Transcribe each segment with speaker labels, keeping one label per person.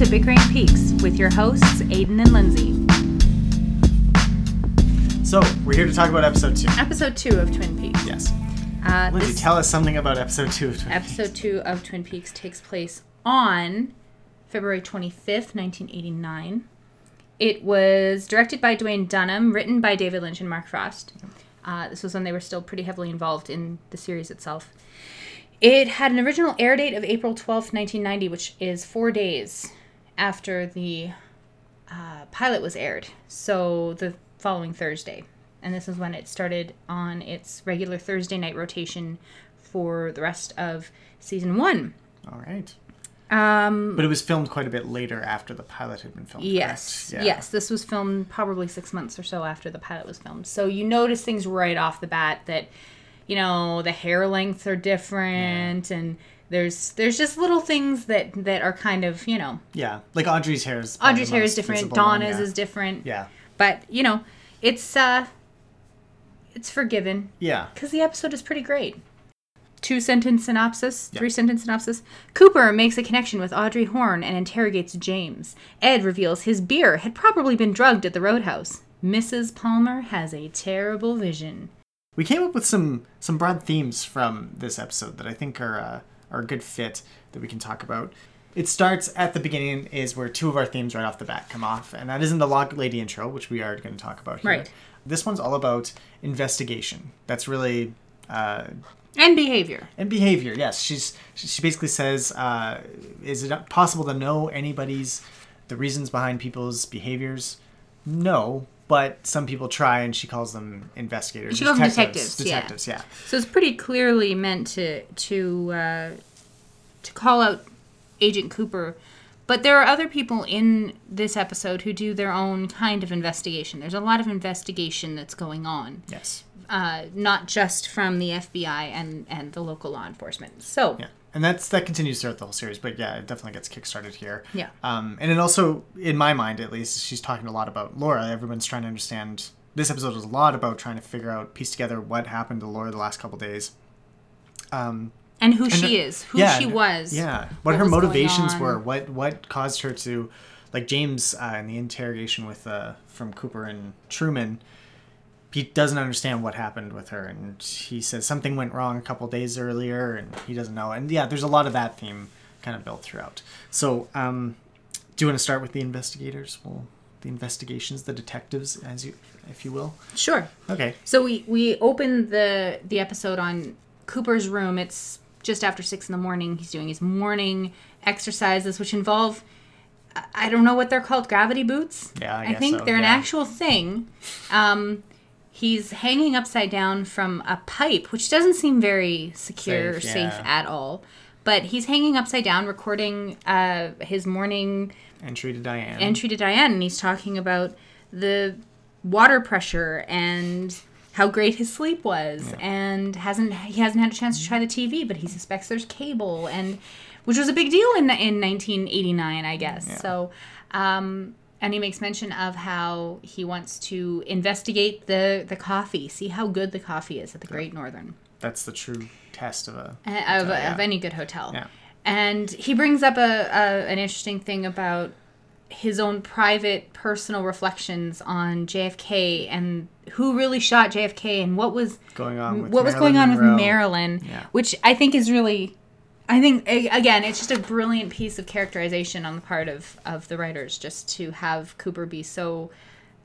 Speaker 1: to Bickering Peaks with your hosts, Aiden and Lindsay.
Speaker 2: So, we're here to talk about episode two.
Speaker 1: Episode two of Twin Peaks.
Speaker 2: Yes.
Speaker 1: Uh,
Speaker 2: Lindsay, tell us something about episode two of Twin Peaks.
Speaker 1: episode two of Twin Peaks takes place on February 25th, 1989. It was directed by Duwayne Dunham, written by David Lynch and Mark Frost. Uh, this was when they were still pretty heavily involved in the series itself. It had an original air date of April 12th, 1990, which is four days after the uh, pilot was aired. So the following Thursday. And this is when it started on its regular Thursday night rotation for the rest of season one.
Speaker 2: All right.
Speaker 1: Um,
Speaker 2: But it was filmed quite a bit later after the pilot had been filmed.
Speaker 1: yes.
Speaker 2: Yeah.
Speaker 1: yes, this was filmed probably six months or so after the pilot was filmed. So you notice things right off the bat that, you know, the hair lengths are different, and there's there's just little things that that are kind of you know
Speaker 2: Yeah. Like Audrey's hair is.
Speaker 1: Audrey's hair is different,
Speaker 2: one,
Speaker 1: Donna's
Speaker 2: yeah.
Speaker 1: is different,
Speaker 2: Yeah.
Speaker 1: but you know, it's uh, it's forgiven
Speaker 2: Yeah.
Speaker 1: because the episode is pretty great. Two sentence synopsis,
Speaker 2: Yeah.
Speaker 1: three sentence synopsis. Cooper makes a connection with Audrey Horne and interrogates James. Ed reveals his beer had probably been drugged at the roadhouse. Mrs. Palmer has a terrible vision.
Speaker 2: We came up with some some broad themes from this episode that I think are uh, are a good fit that we can talk about. It starts at the beginning is where two of our themes right off the bat come off, and that is in the Log Lady intro, which we are going to talk about here.
Speaker 1: Right.
Speaker 2: This one's all about investigation. That's really uh,
Speaker 1: And behavior.
Speaker 2: and behavior. Yes, she's she she basically says, uh, is it possible to know anybody's the reasons behind people's behaviors? No, but some people try, and she calls them investigators.
Speaker 1: She calls them detectives, yeah.
Speaker 2: Detectives, yeah.
Speaker 1: So it's pretty clearly meant to to uh, to call out Agent Cooper. But there are other people in this episode who do their own kind of investigation. There's a lot of investigation that's going on.
Speaker 2: Yes.
Speaker 1: uh, not just from the FBI and, and the local law enforcement. So,
Speaker 2: Yeah. And that's that continues throughout the whole series, but yeah, it definitely gets kickstarted here.
Speaker 1: Yeah.
Speaker 2: Um, and it also, in my mind at least, she's talking a lot about Laura. Everyone's trying to understand. This episode is a lot about trying to figure out, piece together what happened to Laura the last couple days. Um,
Speaker 1: and who
Speaker 2: And
Speaker 1: she
Speaker 2: the-
Speaker 1: is, who
Speaker 2: yeah,
Speaker 1: she was.
Speaker 2: Yeah, what,
Speaker 1: what
Speaker 2: her motivations were, what what caused her to, like James uh, in the interrogation with uh, from Cooper and Truman, he doesn't understand what happened with her, and he says something went wrong a couple days earlier, and he doesn't know. And yeah, there's a lot of that theme kind of built throughout. So, um, do you want to start with the investigators? Well, the investigations, the detectives, as you, if you will.
Speaker 1: Sure.
Speaker 2: Okay.
Speaker 1: So we we open the the episode on Cooper's room. It's just after six in the morning. He's doing his morning exercises, which involve I- don't know what they're called, gravity boots.
Speaker 2: Yeah, I
Speaker 1: I think
Speaker 2: so,
Speaker 1: they're an actual thing. Um, he's hanging upside down from a pipe, which doesn't seem very secure or
Speaker 2: Safe,
Speaker 1: safe
Speaker 2: yeah.
Speaker 1: at all. But he's hanging upside down, recording uh, his morning
Speaker 2: Entry to Diane.
Speaker 1: entry to Diane, and he's talking about the water pressure and how great his sleep was, and hasn't he hasn't had a chance to try the TV, but he suspects there's cable, and which was a big deal in in 1989, I guess. So, um, and he makes mention of how he wants to investigate the the coffee, see how good the coffee is at the Great Northern
Speaker 2: That's the true test of a.
Speaker 1: uh, of,
Speaker 2: yeah.
Speaker 1: of any good hotel.
Speaker 2: Yeah.
Speaker 1: And he brings up a, a an interesting thing about his own private personal reflections on JFK and who really shot JFK and what was
Speaker 2: Going on with
Speaker 1: what was going on
Speaker 2: Marilyn
Speaker 1: with
Speaker 2: Monroe.
Speaker 1: Marilyn,
Speaker 2: Yeah.
Speaker 1: which I think is really I think again it's just a brilliant piece of characterization on the part of of the writers just to have Cooper be so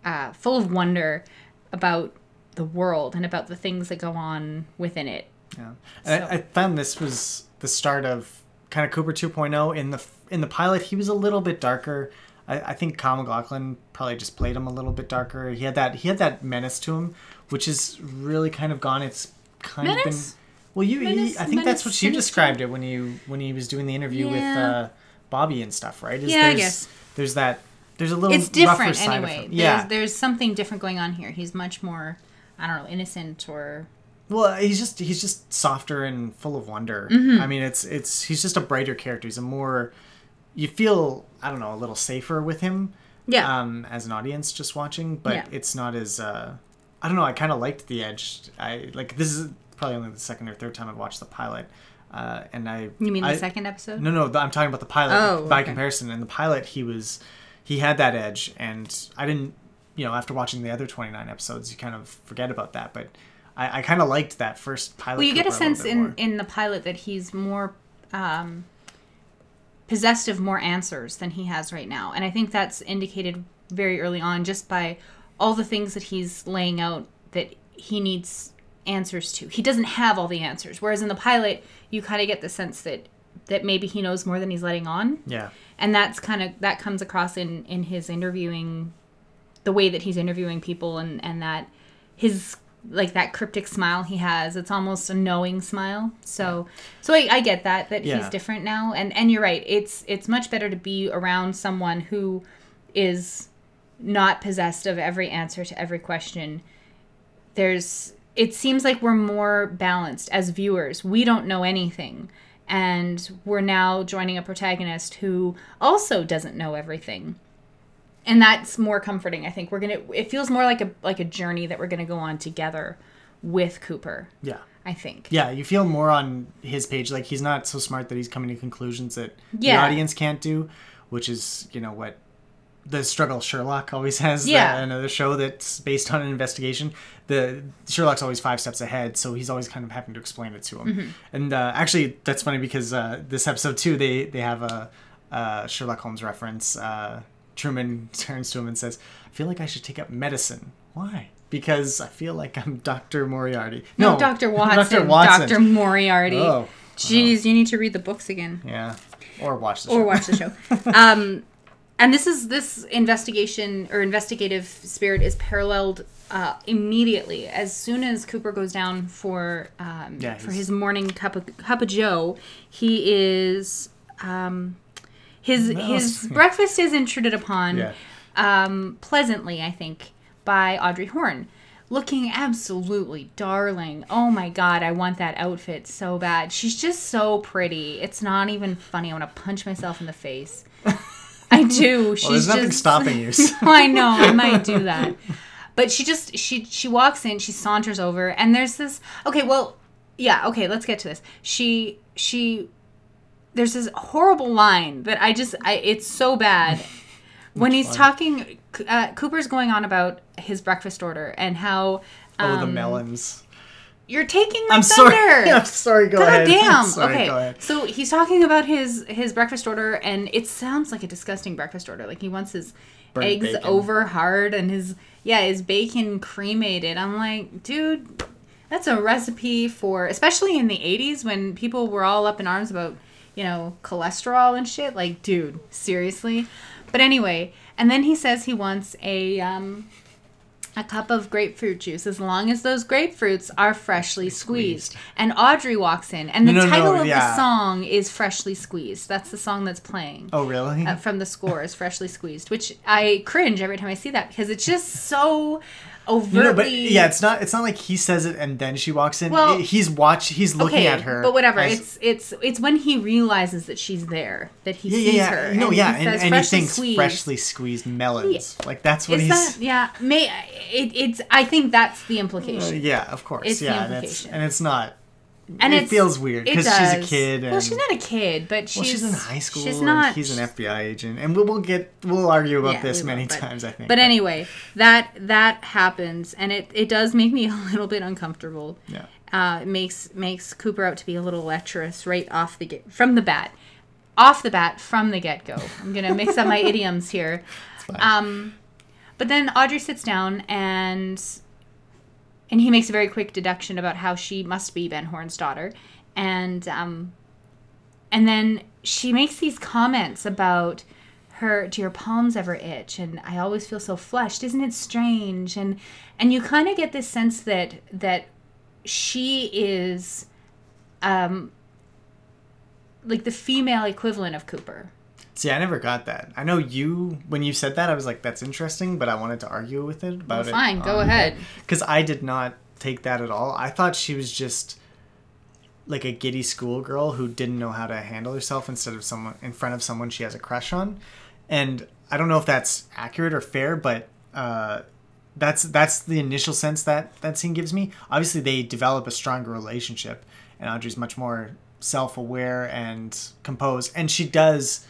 Speaker 1: uh, full of wonder about the world and about the things that go on within it.
Speaker 2: Yeah, and I, I found this was the start of kind of Cooper 2.0. In the in the pilot, he was a little bit darker. I, I think Kyle MacLachlan probably just played him a little bit darker. He had that he had that menace to him, which is really kind of gone. It's kind of been. Well, you, you
Speaker 1: Menace-
Speaker 2: I think that's what you described it when you when he was doing the interview with uh, Bobby and stuff, right? Is
Speaker 1: Yeah, I
Speaker 2: there's,
Speaker 1: guess.
Speaker 2: There's that. There's a little.
Speaker 1: it's different anyway.
Speaker 2: him.
Speaker 1: There's,
Speaker 2: Yeah.
Speaker 1: there's something different going on here. He's much more, I don't know, innocent or
Speaker 2: Well, he's just he's just softer and full of wonder.
Speaker 1: Mm-hmm.
Speaker 2: I mean, it's it's he's just a brighter character. He's a more you feel I don't know a little safer with him.
Speaker 1: Yeah.
Speaker 2: Um, as an audience just watching, but
Speaker 1: Yeah.
Speaker 2: it's not as uh, I don't know. I kind of liked the edge. I like this is probably only the second or third time I've watched the pilot. Uh, and I
Speaker 1: You mean the
Speaker 2: I-
Speaker 1: second episode?
Speaker 2: No, no, I'm talking about the pilot.
Speaker 1: Oh,
Speaker 2: by
Speaker 1: okay.
Speaker 2: comparison, in the pilot, he was he had that edge, and I didn't. You know, after watching the other 29 episodes, you kind of forget about that. But I, I kind of liked that first pilot.
Speaker 1: Well, you get a sense
Speaker 2: bit
Speaker 1: in
Speaker 2: more.
Speaker 1: in the pilot that he's more um, possessed of more answers than he has right now, and I think that's indicated very early on just by all the things that he's laying out that he needs answers to. He doesn't have all the answers, whereas in the pilot, you kind of get the sense that that maybe he knows more than he's letting on.
Speaker 2: Yeah,
Speaker 1: and that's kind of that comes across in in his interviewing the way that he's interviewing people and and that his like that cryptic smile he has. It's almost a knowing smile. So so I, I get that that he's different now. And and you're right. It's it's much better to be around someone who is not possessed of every answer to every question. There's it seems like we're more balanced as viewers we don't know anything and we're now joining a protagonist who also doesn't know everything and that's more comforting i think we're gonna it feels more like a like a journey that we're gonna go on together with cooper
Speaker 2: yeah,
Speaker 1: i think
Speaker 2: yeah. You feel more on his page. Like he's not so smart that he's coming to conclusions that
Speaker 1: Yeah.
Speaker 2: the audience can't do, which is you know what the struggle Sherlock always has.
Speaker 1: Yeah.
Speaker 2: the- another show that's based on an investigation. The Sherlock's always five steps ahead, so he's always kind of having to explain it to him.
Speaker 1: Mm-hmm.
Speaker 2: And uh, actually, that's funny because uh, this episode too, they they have a, uh Sherlock Holmes reference. Uh, Truman turns to him and says, "I feel like I should take up medicine. Why?" Because I feel like I'm Dr. Moriarty.
Speaker 1: no, dr watson
Speaker 2: Dr. Watson.
Speaker 1: dr moriarty
Speaker 2: Oh,
Speaker 1: jeez you need to read the books again
Speaker 2: yeah. Or watch the
Speaker 1: or
Speaker 2: show.
Speaker 1: watch the show. um, and this is this investigation or investigative spirit is paralleled uh, immediately as soon as Cooper goes down for um,
Speaker 2: Yeah,
Speaker 1: for his morning cup of cup of Joe. He is um, his
Speaker 2: No,
Speaker 1: his breakfast is intruded upon
Speaker 2: Yeah.
Speaker 1: um, pleasantly, I think, by Audrey Horne. Looking absolutely darling. Oh my god, I want that outfit so bad. She's just so pretty. It's not even funny. I want to punch myself in the face. I do. She's
Speaker 2: Well, there's nothing
Speaker 1: just,
Speaker 2: stopping you. so-
Speaker 1: I know. I might do that. But she just she she walks in, she saunters over, and there's this. Okay, well, yeah. Okay, let's get to this. She she there's this horrible line that I just I it's so bad. when he's talking, uh, Cooper's going on about his breakfast order and how
Speaker 2: oh, the
Speaker 1: um,
Speaker 2: melons.
Speaker 1: You're taking my
Speaker 2: I'm
Speaker 1: thunder.
Speaker 2: sorry. I'm sorry. Go
Speaker 1: God
Speaker 2: ahead.
Speaker 1: damn.
Speaker 2: sorry,
Speaker 1: okay.
Speaker 2: Go ahead.
Speaker 1: So he's talking about his his breakfast order, and it sounds like a disgusting breakfast order. Like he wants his
Speaker 2: Burnt
Speaker 1: eggs
Speaker 2: bacon.
Speaker 1: over hard and his yeah his bacon cremated. I'm like, dude, that's a recipe for especially in the 80s when people were all up in arms about you know cholesterol and shit. Like, dude, seriously. But anyway, and then he says he wants a um, a cup of grapefruit juice as long as those grapefruits are freshly squeezed.
Speaker 2: Squeezed.
Speaker 1: And Audrey walks in, and the
Speaker 2: No, no, no,
Speaker 1: title of the song is Freshly Squeezed. That's the song that's playing.
Speaker 2: Oh, really?
Speaker 1: Uh, from the score is freshly squeezed, which I cringe every time I see that because it's just so overtly.
Speaker 2: no, but yeah, it's not. It's not like he says it and then she walks in.
Speaker 1: Well-
Speaker 2: he's watch. He's looking
Speaker 1: okay,
Speaker 2: at her.
Speaker 1: but whatever.
Speaker 2: as-
Speaker 1: It's it's it's when he realizes that she's there that he
Speaker 2: yeah,
Speaker 1: sees
Speaker 2: yeah,
Speaker 1: her.
Speaker 2: yeah. No,
Speaker 1: and
Speaker 2: yeah,
Speaker 1: he
Speaker 2: and,
Speaker 1: says
Speaker 2: and he thinks
Speaker 1: squeezed.
Speaker 2: freshly squeezed melons. Like that's what
Speaker 1: Is
Speaker 2: he's.
Speaker 1: that yeah? May it, it's. I think that's the
Speaker 2: Uh,
Speaker 1: implication.
Speaker 2: yeah, of course.
Speaker 1: It's the
Speaker 2: yeah, and it's, and it's not.
Speaker 1: And
Speaker 2: it feels weird because she's a kid. And,
Speaker 1: well, she's not a kid, but she's
Speaker 2: well, she's in high school.
Speaker 1: She's
Speaker 2: and
Speaker 1: not.
Speaker 2: he's an FBI agent, and we'll, we'll get we'll argue about
Speaker 1: Yeah,
Speaker 2: this
Speaker 1: we will,
Speaker 2: many
Speaker 1: but-
Speaker 2: times. I think.
Speaker 1: But anyway, that that happens, and it, it does make me a little bit uncomfortable.
Speaker 2: Yeah.
Speaker 1: Uh, it makes makes Cooper out to be a little lecherous right off the get from the bat, off the bat from the get go. I'm gonna mix up my idioms here. Um, but then Audrey sits down and and he makes a very quick deduction about how she must be Ben Horne's daughter, and um, and then she makes these comments about her do your palms ever itch? And i always feel so flushed. Isn't it strange? And and you kind of get this sense that that she is um like the female equivalent of cooper
Speaker 2: See, I never got that. I know you when you said that, I was like, "That's interesting," but I wanted to argue with it about
Speaker 1: Well,
Speaker 2: it.
Speaker 1: fine, go ahead.
Speaker 2: Because I did not take that at all. I thought she was just like a giddy schoolgirl who didn't know how to handle herself instead of someone in front of someone she has a crush on. And I don't know if that's accurate or fair, but uh, that's that's the initial sense that that scene gives me. Obviously, they develop a stronger relationship, and Audrey's much more self-aware and composed and she does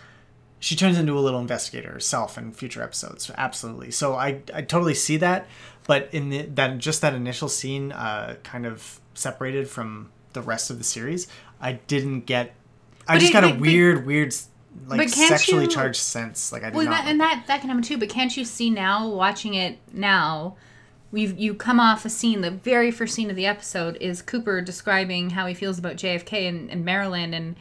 Speaker 2: she turns into a little investigator herself in future episodes absolutely so i i totally see that but in the, that just that initial scene uh kind of separated from the rest of the series i didn't get i
Speaker 1: But
Speaker 2: just
Speaker 1: it-
Speaker 2: got a
Speaker 1: but- but-
Speaker 2: weird weird like sexually
Speaker 1: you-
Speaker 2: charged sense like i did
Speaker 1: Well,
Speaker 2: not
Speaker 1: that,
Speaker 2: like
Speaker 1: and that that can happen too. But can't you see now, watching it now, we've you come off a scene. The very first scene of the episode is Cooper describing how he feels about JFK and, and Marilyn and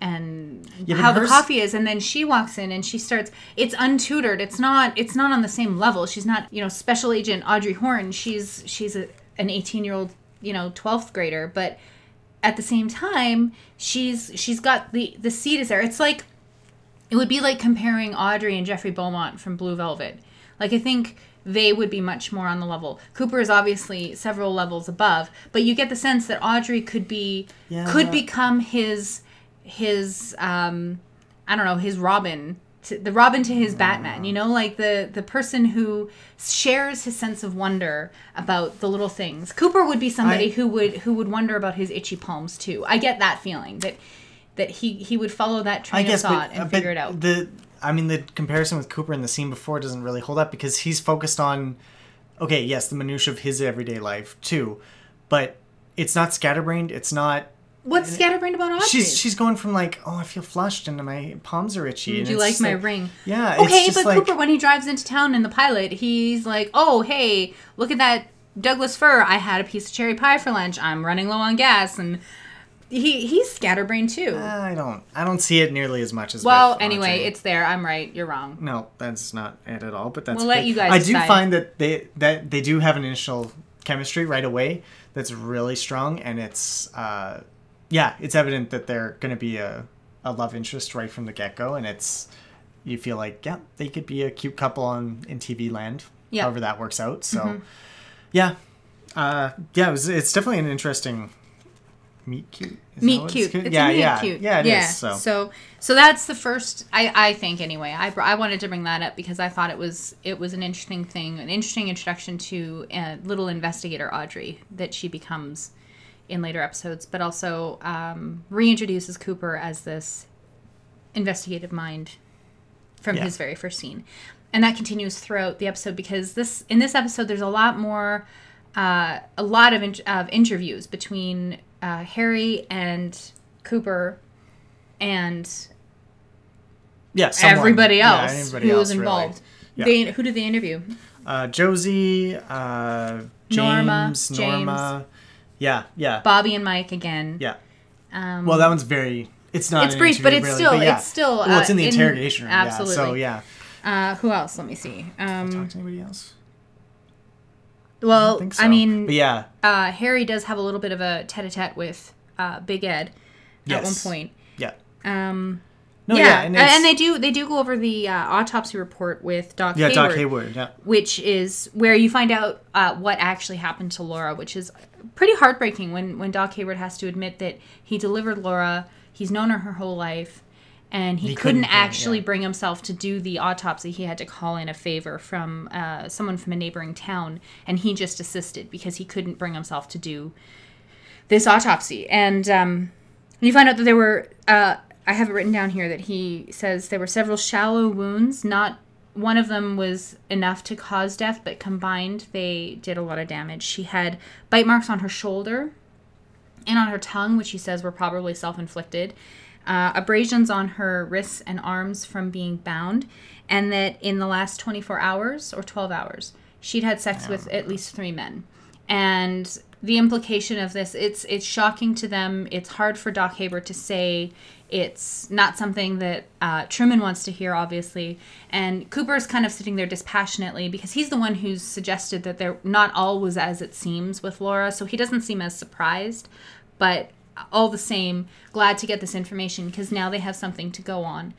Speaker 1: and
Speaker 2: Yeah,
Speaker 1: how the coffee is. And then she walks in and she starts. It's untutored. It's not. It's not on the same level. She's not. You know, Special Agent Audrey Horne. She's she's a, an eighteen year old. You know, twelfth grader, but at the same time she's she's got the the seed is there it's like it would be like comparing Audrey and Jeffrey Beaumont from Blue Velvet. Like I think they would be much more on the level. Cooper is obviously several levels above, but you get the sense that Audrey could be
Speaker 2: Yeah.
Speaker 1: could become his his um I don't know, his Robin to, the Robin to his Batman, you know, like the the person who shares his sense of wonder about the little things. Cooper would be somebody
Speaker 2: I-
Speaker 1: who would who would wonder about his itchy palms too. I get that feeling that that he he would follow that
Speaker 2: I
Speaker 1: train
Speaker 2: guess,
Speaker 1: of thought
Speaker 2: but,
Speaker 1: and
Speaker 2: uh,
Speaker 1: figure it out.
Speaker 2: The I mean, the comparison with Cooper in the scene before doesn't really hold up because he's focused on, okay, yes, the minutia of his everyday life too, but it's not scatterbrained. It's not.
Speaker 1: What's scatterbrained about Audrey?
Speaker 2: She's she's going from like, oh, I feel flushed and my palms are itchy.
Speaker 1: Did you like my ring?
Speaker 2: Yeah. it's
Speaker 1: Okay, but
Speaker 2: like,
Speaker 1: Cooper, when he drives into town in the pilot, he's like, "Oh, hey, look at that Douglas fir! I had a piece of cherry pie for lunch. I'm running low on gas." And he he's scatterbrained too.
Speaker 2: I don't I don't see it nearly as much as.
Speaker 1: well, anyway, it's there. I'm right. You're wrong.
Speaker 2: No, that's not it at all. But that's
Speaker 1: We'll let you guys
Speaker 2: I do find that they that they do have an initial chemistry right away that's really strong, and it's uh, yeah, it's evident that they're going to be a, a love interest right from the get go, and it's you feel like yeah, they could be a cute couple on in TV land,
Speaker 1: Yeah.
Speaker 2: however that works out. So
Speaker 1: Mm-hmm.
Speaker 2: yeah, uh, yeah, it was, it's definitely an interesting meet cute. Is
Speaker 1: Meet
Speaker 2: what it's
Speaker 1: cute. It's
Speaker 2: yeah, yeah,
Speaker 1: cute.
Speaker 2: yeah, it is.
Speaker 1: yeah.
Speaker 2: So.
Speaker 1: so so that's the first. I I think anyway. I I wanted to bring that up because I thought it was it was an interesting thing, an interesting introduction to uh, little investigator Audrey that she becomes in later episodes, but also um, reintroduces Cooper as this investigative mind from
Speaker 2: Yeah.
Speaker 1: his very first scene, and that continues throughout the episode because this in this episode there's a lot more, uh, a lot of in- of interviews between uh, Harry and Cooper, and
Speaker 2: yeah, someone.
Speaker 1: everybody else
Speaker 2: anybody
Speaker 1: who
Speaker 2: else,
Speaker 1: was
Speaker 2: really.
Speaker 1: involved.
Speaker 2: Yeah.
Speaker 1: They who did they interview?
Speaker 2: uh, Josie, uh, James,
Speaker 1: Norma,
Speaker 2: Norma. Yeah, yeah,
Speaker 1: Bobby and Mike again.
Speaker 2: yeah.
Speaker 1: Um,
Speaker 2: Well, that one's very. It's not.
Speaker 1: It's brief, but it's
Speaker 2: really,
Speaker 1: still-
Speaker 2: yeah.
Speaker 1: it's still,
Speaker 2: Well, it's
Speaker 1: uh,
Speaker 2: in the
Speaker 1: in-
Speaker 2: interrogation room.
Speaker 1: absolutely.
Speaker 2: Yeah, so yeah.
Speaker 1: uh, who else? Let me see. Um,
Speaker 2: Talk to anybody else?
Speaker 1: Well,
Speaker 2: think so.
Speaker 1: I mean,
Speaker 2: but yeah,
Speaker 1: uh, Harry does have a little bit of a tete-a-tete with uh, Big Ed at one
Speaker 2: Yes.
Speaker 1: point.
Speaker 2: yeah.
Speaker 1: Um,
Speaker 2: No,
Speaker 1: yeah,
Speaker 2: yeah,
Speaker 1: and,
Speaker 2: and,
Speaker 1: they do they do go over the uh, autopsy report with Doc
Speaker 2: yeah,
Speaker 1: Hayward,
Speaker 2: Doc Hayward. Yeah,
Speaker 1: which is where you find out uh, what actually happened to Laura, which is pretty heartbreaking when when Doc Hayward has to admit that he delivered Laura. He's known her her whole life, and he,
Speaker 2: He
Speaker 1: couldn't,
Speaker 2: couldn't
Speaker 1: actually
Speaker 2: yeah.
Speaker 1: bring himself to do the autopsy. He had to call in a favor from uh, someone from a neighboring town, and he just assisted because he couldn't bring himself to do this autopsy. And um, you find out that there were. I have it written down here that he says there were several shallow wounds. Not one of them was enough to cause death, but combined they did a lot of damage. She had bite marks on her shoulder and on her tongue, which he says were probably self inflicted. Uh, abrasions on her wrists and arms from being bound, and that in the last 24 hours or 12 hours, she'd had sex with at least three men. And the implication of this, it's it's shocking to them. It's hard for Doc Hayward to say. It's not something that uh, Truman wants to hear, obviously. And Cooper's kind of sitting there dispassionately because he's the one who's suggested that they're not all was as it seems with Laura, so he doesn't seem as surprised. But all the same, glad to get this information because now they have something to go on.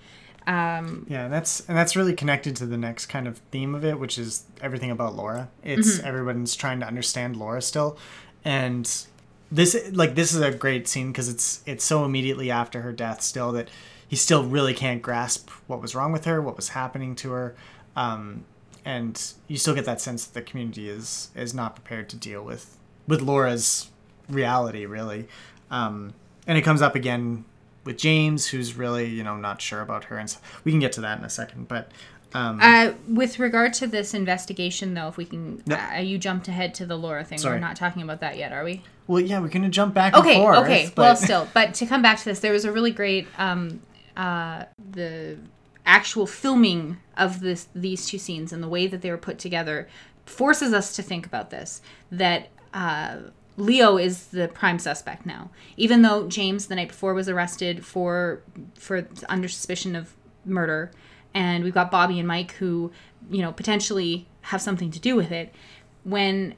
Speaker 1: Um,
Speaker 2: yeah. That's and that's really connected to the next kind of theme of it, which is everything about Laura. It's
Speaker 1: Mm-hmm.
Speaker 2: everyone's trying to understand Laura still, and this like this is a great scene because it's it's so immediately after her death still that he still really can't grasp what was wrong with her, what was happening to her, um, and you still get that sense that the community is is not prepared to deal with with Laura's reality really. Um, and it comes up again with James, who's really you know not sure about her, and so, we can get to that in a second. But um,
Speaker 1: Uh, with regard to this investigation, though, if we can,
Speaker 2: Yep.
Speaker 1: uh, you jumped ahead to the Laura thing.
Speaker 2: Sorry.
Speaker 1: We're not talking about that yet, are we?
Speaker 2: well, yeah, we're gonna jump back
Speaker 1: Okay,
Speaker 2: forth.
Speaker 1: okay.
Speaker 2: but-
Speaker 1: Well, still, but to come back to this, there was a really great um, uh, the actual filming of this these two scenes and the way that they were put together forces us to think about this that uh, Leo is the prime suspect now, even though James the night before was arrested for for under suspicion of murder, and we've got Bobby and Mike who you know potentially have something to do with it. When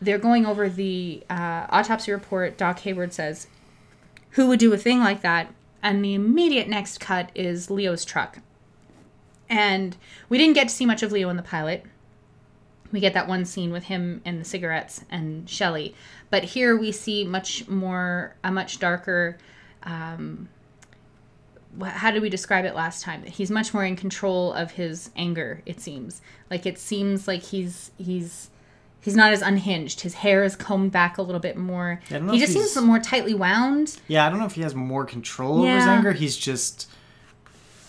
Speaker 1: they're going over the uh, autopsy report, Doc Hayward says, "Who would do a thing like that?" And the immediate next cut is Leo's truck. And we didn't get to see much of Leo in the pilot. We get that one scene with him and the cigarettes and Shelly, but here we see much more a much darker. Um, how did we describe it last time? He's much more in control of his anger. It seems like it seems like he's he's he's not as unhinged. His hair is combed back a little bit more.
Speaker 2: Yeah, I don't know
Speaker 1: he just seems more tightly wound.
Speaker 2: Yeah, I don't know if he has more control over his anger. He's just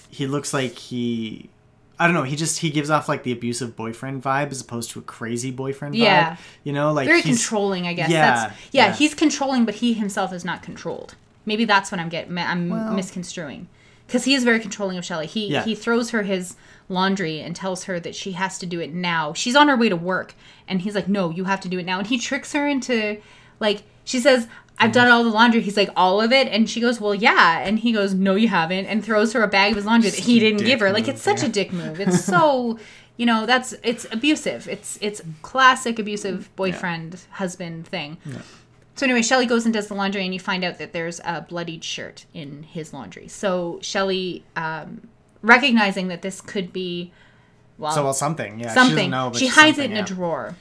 Speaker 2: he looks like he I don't know, he just he gives off like the abusive boyfriend vibe as opposed to a crazy boyfriend
Speaker 1: Yeah.
Speaker 2: vibe. You know, like
Speaker 1: Very
Speaker 2: he's
Speaker 1: controlling, I guess.
Speaker 2: Yeah,
Speaker 1: That's, yeah,
Speaker 2: yeah.
Speaker 1: he's controlling, but he himself is not controlled. Maybe that's what I'm getting. I'm
Speaker 2: Well-
Speaker 1: misconstruing. Because he is very controlling of Shelly. He
Speaker 2: Yeah.
Speaker 1: he throws her his laundry and tells her that she has to do it now. She's on her way to work, and he's like, "No, you have to do it now." And he tricks her into, like, she says, "I've done all the laundry." He's like, "All of it," and she goes, "Well, yeah." And he goes, "No, you haven't," and throws her a bag of his laundry that he didn't give her. Like, it's such
Speaker 2: yeah.
Speaker 1: a dick move. It's so. You know that's it's abusive. It's it's classic abusive boyfriend husband thing. So anyway, Shelly goes and does the laundry, and you find out that there's a bloodied shirt in his laundry. So Shelly, um, recognizing that this could be, well,
Speaker 2: so well something, yeah. She
Speaker 1: something,
Speaker 2: doesn't know, but
Speaker 1: she hides it in
Speaker 2: yeah.
Speaker 1: a drawer,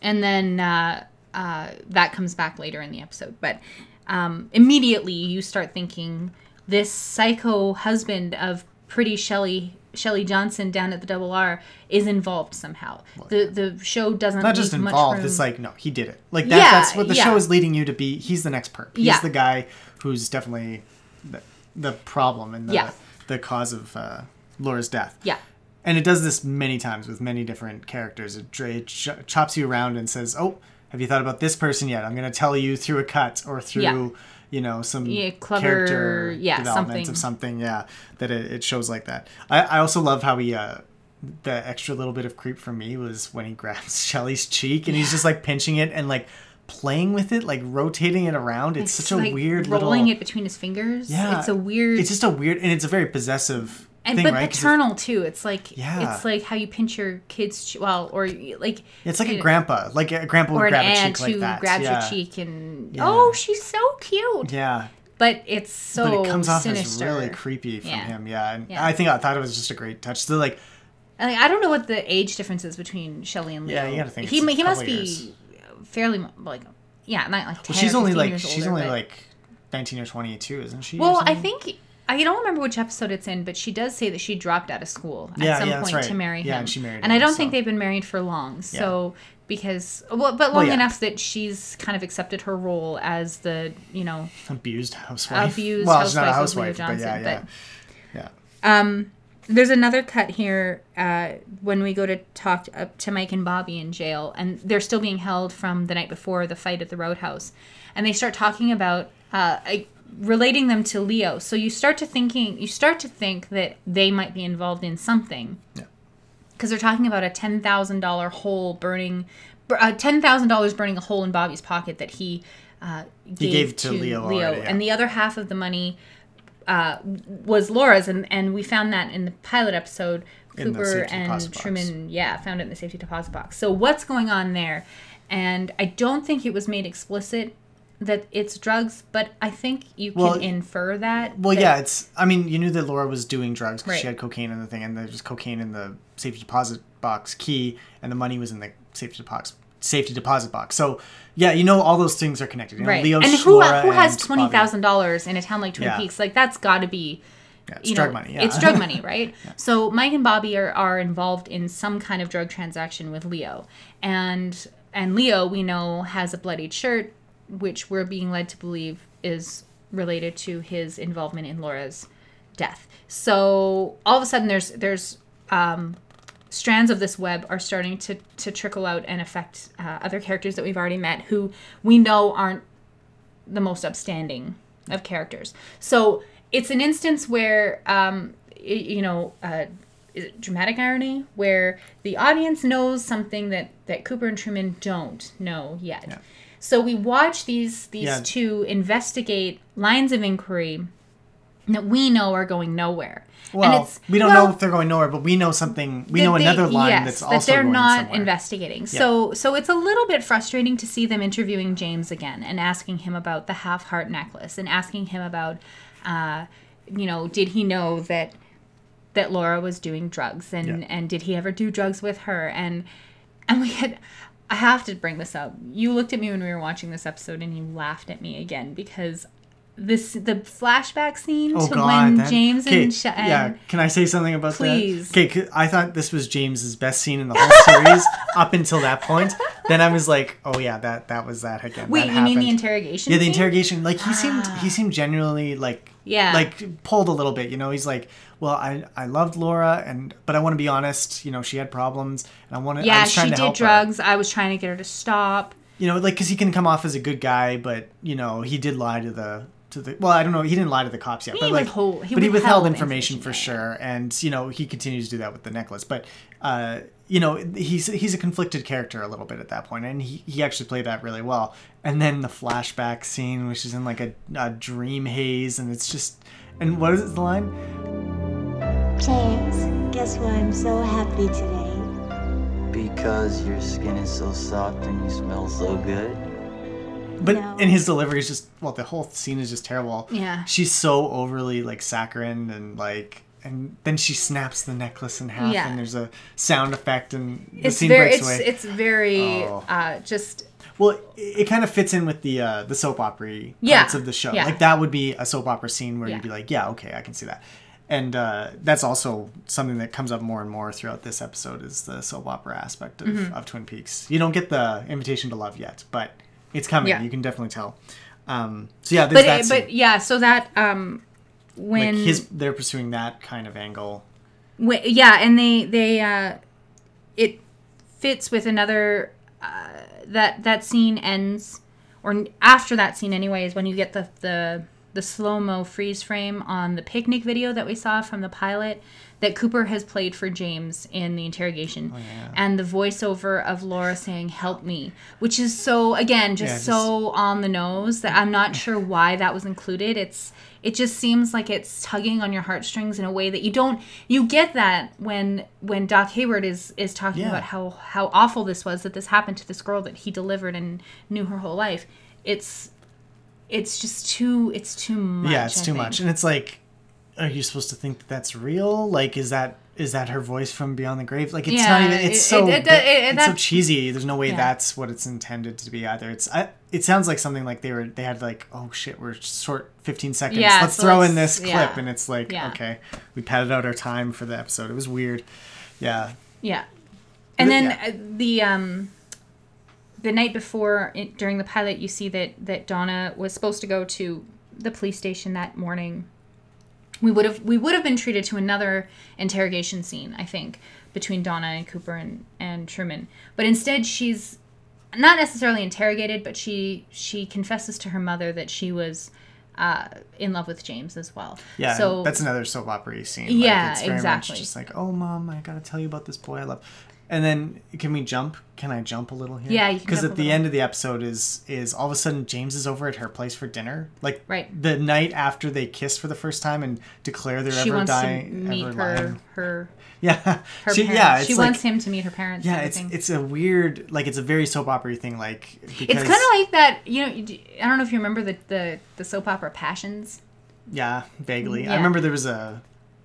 Speaker 1: and then uh, uh, that comes back later in the episode. But um, immediately you start thinking this psycho husband of pretty Shelly. Shelly Johnson down at the Double R is involved somehow. The the show doesn't
Speaker 2: Not just involved, it's like no, he did it. Like that,
Speaker 1: Yeah,
Speaker 2: that's what the
Speaker 1: yeah.
Speaker 2: show is leading you to be. He's the next perp. He's
Speaker 1: Yeah.
Speaker 2: the guy who's definitely the, the problem and the the cause of uh, Laura's death.
Speaker 1: yeah.
Speaker 2: And it does this many times with many different characters. It, it ch- chops you around and says, "Oh, have you thought about this person yet? I'm going to tell you through a cut or through,
Speaker 1: Yeah.
Speaker 2: You know, some
Speaker 1: Yeah, clever-
Speaker 2: character
Speaker 1: yeah,
Speaker 2: development
Speaker 1: something.
Speaker 2: of something. Yeah, that it, it shows like that. I, I also love how he." Uh, the extra little bit of creep for me was when he grabs Shelly's cheek and he's just like pinching it and like playing with it, like rotating it around. It's, such a
Speaker 1: like
Speaker 2: weird
Speaker 1: rolling
Speaker 2: little.
Speaker 1: Rolling it between his fingers.
Speaker 2: Yeah,
Speaker 1: it's a weird
Speaker 2: It's just a weird, and it's a very possessive
Speaker 1: and
Speaker 2: thing,
Speaker 1: but
Speaker 2: right?
Speaker 1: paternal too. It's like
Speaker 2: Yeah.
Speaker 1: it's like how you pinch your kids. Che- well, or like
Speaker 2: It's like a
Speaker 1: know,
Speaker 2: grandpa, like a grandpa would
Speaker 1: or an
Speaker 2: grab a
Speaker 1: aunt
Speaker 2: cheek like that.
Speaker 1: grabs
Speaker 2: yeah.
Speaker 1: your cheek and
Speaker 2: Yeah.
Speaker 1: oh, she's so cute.
Speaker 2: Yeah,
Speaker 1: But it's so
Speaker 2: but it comes off
Speaker 1: sinister.
Speaker 2: as really creepy from
Speaker 1: Yeah.
Speaker 2: him. Yeah, and. I think I thought it was just a great touch. So like,
Speaker 1: And, like, I don't know what the age difference is between Shelly and Leo.
Speaker 2: Yeah, you gotta think
Speaker 1: he he must be
Speaker 2: years.
Speaker 1: fairly like yeah, not like 10
Speaker 2: well, she's
Speaker 1: or
Speaker 2: only like she's
Speaker 1: older,
Speaker 2: only
Speaker 1: but-
Speaker 2: like nineteen or twenty two, isn't she?
Speaker 1: Well, I think I don't remember which episode it's in, but she does say that she dropped out of school at
Speaker 2: Yeah,
Speaker 1: some
Speaker 2: yeah,
Speaker 1: point
Speaker 2: right.
Speaker 1: to marry him.
Speaker 2: Yeah, and she married
Speaker 1: And I don't
Speaker 2: so-
Speaker 1: think they've been married for long. So because well, but long
Speaker 2: yeah.
Speaker 1: enough that she's kind of accepted her role as the you know
Speaker 2: abused housewife.
Speaker 1: abused
Speaker 2: well, she's not a
Speaker 1: housewife
Speaker 2: housewife, but yeah,
Speaker 1: Johnson,
Speaker 2: yeah, yeah.
Speaker 1: Um, there's another cut here uh, when we go to talk up to Mike and Bobby in jail, and they're still being held from the night before the fight at the Roadhouse, and they start talking about uh, I- relating them to Leo. So you start to thinking, you start to think that they might be involved in something,
Speaker 2: Yeah.
Speaker 1: because they're talking about a ten thousand dollar hole burning, uh, ten thousand dollars burning a hole in Bobby's pocket that he. Uh, gave,
Speaker 2: gave to Leo already, yeah.
Speaker 1: and the other half of the money uh, was Laura's, and, and we found that in the pilot episode. Cooper and
Speaker 2: deposit box.
Speaker 1: Truman, yeah, found it in the safety deposit box. So what's going on there? And I don't think it was made explicit that it's drugs, but I think you can
Speaker 2: Well,
Speaker 1: infer that.
Speaker 2: Well,
Speaker 1: that-
Speaker 2: yeah, it's. I mean, you knew that Laura was doing drugs because she had cocaine in the thing, and there was cocaine in the safety deposit box key, and the money was in the safety deposit safety deposit box. So, yeah, you know, all those things are connected. You know,
Speaker 1: right.
Speaker 2: Leo,
Speaker 1: and who
Speaker 2: Laura,
Speaker 1: who has twenty thousand dollars in a town like Twin
Speaker 2: Yeah.
Speaker 1: Peaks? Like that's got to be
Speaker 2: Yeah, it's
Speaker 1: you
Speaker 2: drug
Speaker 1: know,
Speaker 2: money. Yeah.
Speaker 1: It's drug money, right? So Mike and Bobby are, are involved in some kind of drug transaction with Leo. And and Leo, we know, has a bloodied shirt, which we're being led to believe is related to his involvement in Laura's death. So all of a sudden, there's there's um, strands of this web are starting to to trickle out and affect uh, other characters that we've already met who we know aren't the most upstanding of characters. So it's an instance where um, you know. Uh, dramatic irony where the audience knows something that that Cooper and Truman don't know yet.
Speaker 2: Yeah.
Speaker 1: So we watch these these
Speaker 2: Yeah.
Speaker 1: two investigate lines of inquiry that we know are going nowhere.
Speaker 2: Well, we don't
Speaker 1: well,
Speaker 2: know if they're going nowhere, but we know something. We know
Speaker 1: they-
Speaker 2: another line
Speaker 1: yes,
Speaker 2: that's
Speaker 1: that
Speaker 2: also
Speaker 1: they're
Speaker 2: going
Speaker 1: not
Speaker 2: somewhere.
Speaker 1: investigating. So so it's a little bit frustrating to see them interviewing James again and asking him about the half heart necklace and asking him about, uh, you know, did he know that that Laura was doing drugs and
Speaker 2: Yeah.
Speaker 1: and did he ever do drugs with her and and we had. I have to bring this up. You looked at me when we were watching this episode and you laughed at me again because this the flashback scene
Speaker 2: Oh
Speaker 1: to
Speaker 2: God!
Speaker 1: when
Speaker 2: that-
Speaker 1: James and, Sh-
Speaker 2: yeah. Can I say something about
Speaker 1: Please.
Speaker 2: that? Okay, I thought this was James's best scene in the whole series up until that point. Then I was like, oh yeah, that that was that again.
Speaker 1: Wait,
Speaker 2: that
Speaker 1: you mean the interrogation?
Speaker 2: Yeah, the interrogation. Like he seemed
Speaker 1: Ah.
Speaker 2: he seemed genuinely like
Speaker 1: Yeah.
Speaker 2: like pulled a little bit. You know, he's like, well, I I loved Laura, and but I want to be honest. You know, she had problems, and I want to. I
Speaker 1: Yeah,
Speaker 2: was trying
Speaker 1: she
Speaker 2: to
Speaker 1: did
Speaker 2: help her.
Speaker 1: drugs. I was trying to get her to stop.
Speaker 2: You know, like because he can come off as a good guy, but you know, he did lie to the to the. Well, I don't know. He didn't lie to the cops yet,
Speaker 1: He
Speaker 2: but like,
Speaker 1: withhold- he
Speaker 2: but he
Speaker 1: withheld
Speaker 2: withheld information for
Speaker 1: information, yeah,
Speaker 2: sure, and you know, he continues to do that with the necklace. But uh, you know, he's he's a conflicted character a little bit at that point, and he he actually played that really well. And then the flashback scene, which is in like a, a dream haze, and it's just. And what is the line?
Speaker 3: James, guess why I'm so happy today?
Speaker 4: Because your skin is so soft and you smell so good.
Speaker 2: But
Speaker 3: No.
Speaker 2: and his delivery is just well, the whole scene is just terrible.
Speaker 1: Yeah.
Speaker 2: she's so overly like saccharine and like, and then she snaps the necklace in half,
Speaker 1: Yeah.
Speaker 2: and there's a sound effect, and the
Speaker 1: It's
Speaker 2: scene
Speaker 1: very,
Speaker 2: breaks
Speaker 1: it's,
Speaker 2: away.
Speaker 1: it's very,
Speaker 2: Oh.
Speaker 1: uh, just
Speaker 2: well, it, it kind of fits in with the uh, the soap opera
Speaker 1: Yeah,
Speaker 2: parts of the show.
Speaker 1: yeah.
Speaker 2: Like that would be a soap opera scene where
Speaker 1: Yeah.
Speaker 2: you'd be like, yeah, okay, I can see that. And uh, that's also something that comes up more and more throughout this episode is the soap opera aspect of,
Speaker 1: Mm-hmm.
Speaker 2: of Twin Peaks. You don't get the invitation to love yet, but it's coming. You can definitely tell. Um, so yeah,
Speaker 1: but
Speaker 2: that
Speaker 1: it,
Speaker 2: scene.
Speaker 1: but yeah. So that um, when
Speaker 2: like his they're pursuing that kind of angle.
Speaker 1: Wh- yeah, and they they uh, it fits with another uh, that that scene ends or after that scene anyways when you get the the the slow mo freeze frame on the picnic video that we saw from the pilot that Cooper has played for James in the interrogation,
Speaker 2: Oh, yeah.
Speaker 1: and the voiceover of Laura saying "Help me," which is so again just
Speaker 2: Yeah, just-
Speaker 1: so on the nose that I'm not sure why that was included. It's it just seems like it's tugging on your heartstrings in a way that you don't you get that when when Doc Hayward is is talking
Speaker 2: Yeah.
Speaker 1: about how how awful this was that this happened to this girl that he delivered and knew her whole life. It's it's just too it's too much.
Speaker 2: yeah, it's
Speaker 1: I
Speaker 2: too
Speaker 1: think.
Speaker 2: much, and it's like, are you supposed to think that that's real? Like, is that is that her voice from Beyond the Grave? Like, it's not even. It's
Speaker 1: it-
Speaker 2: so
Speaker 1: it- it-
Speaker 2: it's so cheesy. There's no way
Speaker 1: Yeah.
Speaker 2: that's what it's intended to be either. It's I, it sounds like something like they were they had like oh shit we're short 15 seconds.
Speaker 1: Yeah,
Speaker 2: let's
Speaker 1: so
Speaker 2: throw
Speaker 1: let's-
Speaker 2: in this clip,
Speaker 1: yeah.
Speaker 2: and it's like
Speaker 1: Yeah.
Speaker 2: okay, we padded out our time for the episode. It was weird. Yeah,
Speaker 1: Yeah. And then
Speaker 2: yeah.
Speaker 1: uh, the um the night before during the pilot you see that that Donna was supposed to go to the police station that morning. We would have we would have been treated to another interrogation scene, I think, between Donna and Cooper and, and Truman. But instead she's not necessarily interrogated, but she she confesses to her mother that she was uh, in love with James as well.
Speaker 2: yeah.
Speaker 1: So
Speaker 2: that's another soap opera scene.
Speaker 1: Yeah,
Speaker 2: it's very
Speaker 1: exactly.
Speaker 2: Much just like oh mom, I gotta tell you about this boy I love. And then can we jump? Can I jump a little here?
Speaker 1: Yeah,
Speaker 2: Because at the
Speaker 1: little.
Speaker 2: end of the episode is is all of a sudden James is over at her place for dinner, like
Speaker 1: Right.
Speaker 2: the night after they kiss for the first time and declare they're
Speaker 1: she
Speaker 2: ever
Speaker 1: wants
Speaker 2: dying,
Speaker 1: to meet
Speaker 2: ever
Speaker 1: her
Speaker 2: lying.
Speaker 1: her
Speaker 2: Yeah,
Speaker 1: her
Speaker 2: she, yeah, it's
Speaker 1: she
Speaker 2: like,
Speaker 1: wants him to meet her parents.
Speaker 2: Yeah, it's it's a weird, like it's a very soap opera thing, like
Speaker 1: It's kind of like that. You know, I don't know if you remember the the, the soap opera Passions.
Speaker 2: yeah, vaguely. I remember there was a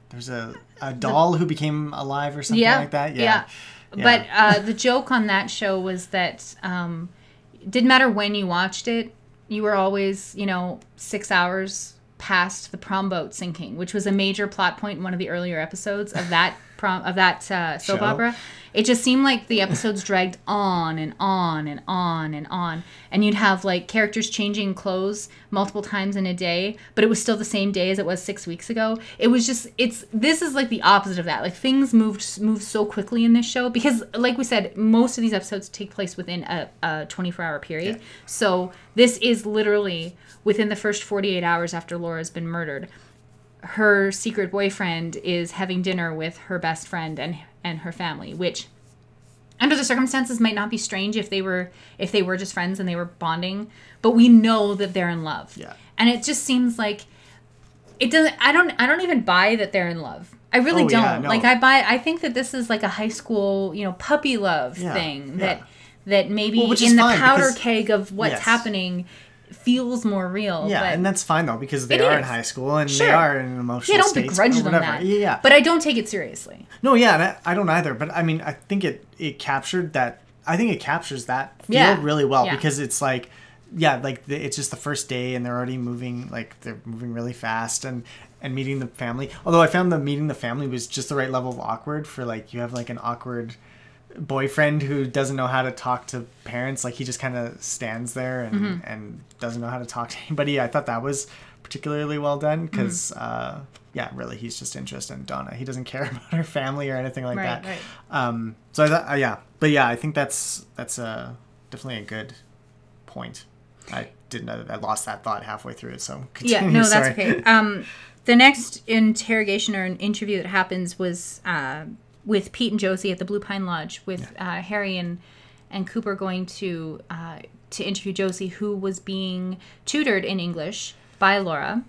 Speaker 2: there's a a doll who became alive or something
Speaker 1: yeah,
Speaker 2: like that. Yeah, Yeah.
Speaker 1: But uh, the joke on that show was that um, it didn't matter when you watched it, you were always you know six hours past the prom boat sinking, which was a major plot point in one of the earlier episodes of that prom of that uh, soap
Speaker 2: Show.
Speaker 1: opera. It just seemed like the episodes dragged on and on and on and on, and you'd have like characters changing clothes multiple times in a day, but it was still the same day as it was six weeks ago. It was just it's this is like the opposite of that. Like things moved moved so quickly in this show because, like we said, most of these episodes take place within a, a 24 hour period. So this is literally within the first 48 hours after Laura's been murdered her secret boyfriend is having dinner with her best friend and and her family which under the circumstances might not be strange if they were if they were just friends and they were bonding but we know that they're in love
Speaker 2: Yeah.
Speaker 1: and it just seems like it doesn't i don't i don't even buy that they're in love i really
Speaker 2: Oh,
Speaker 1: don't
Speaker 2: yeah, no.
Speaker 1: like i buy i think that this is like a high school you know puppy love
Speaker 2: Yeah,
Speaker 1: thing
Speaker 2: yeah.
Speaker 1: that that maybe
Speaker 2: Well,
Speaker 1: in the powder
Speaker 2: because-
Speaker 1: keg of what's
Speaker 2: Yes.
Speaker 1: happening feels more real
Speaker 2: Yeah, and that's fine though because they are in high school and
Speaker 1: Sure.
Speaker 2: they are in an emotional
Speaker 1: yeah, don't begrudge them
Speaker 2: whatever.
Speaker 1: that.
Speaker 2: Yeah, yeah.
Speaker 1: But I don't take it seriously.
Speaker 2: No, yeah, and I, I don't either. But I mean, I think it it captured that. I think it captures that feel
Speaker 1: Yeah.
Speaker 2: really well
Speaker 1: Yeah.
Speaker 2: because it's like, yeah, like the, it's just the first day and they're already moving, like they're moving really fast and and meeting the family. Although I found the meeting the family was just the right level of awkward for like you have like an awkward boyfriend who doesn't know how to talk to parents like he just kind of stands there and
Speaker 1: Mm-hmm.
Speaker 2: and doesn't know how to talk to anybody i thought that was particularly well done because
Speaker 1: Mm-hmm.
Speaker 2: uh yeah really he's just interested in donna he doesn't care about her family or anything like
Speaker 1: Right,
Speaker 2: that
Speaker 1: right.
Speaker 2: um so i thought uh, yeah but yeah i think that's that's uh definitely a good point i didn't know i lost that thought halfway through it so
Speaker 1: Yeah,
Speaker 2: continue,
Speaker 1: no, that's okay. Um, the next interrogation or an interview that happens was uh, with Pete and Josie at the Blue Pine Lodge, with uh, Harry and and Cooper going to uh, to interview Josie, who was being tutored in English by Laura,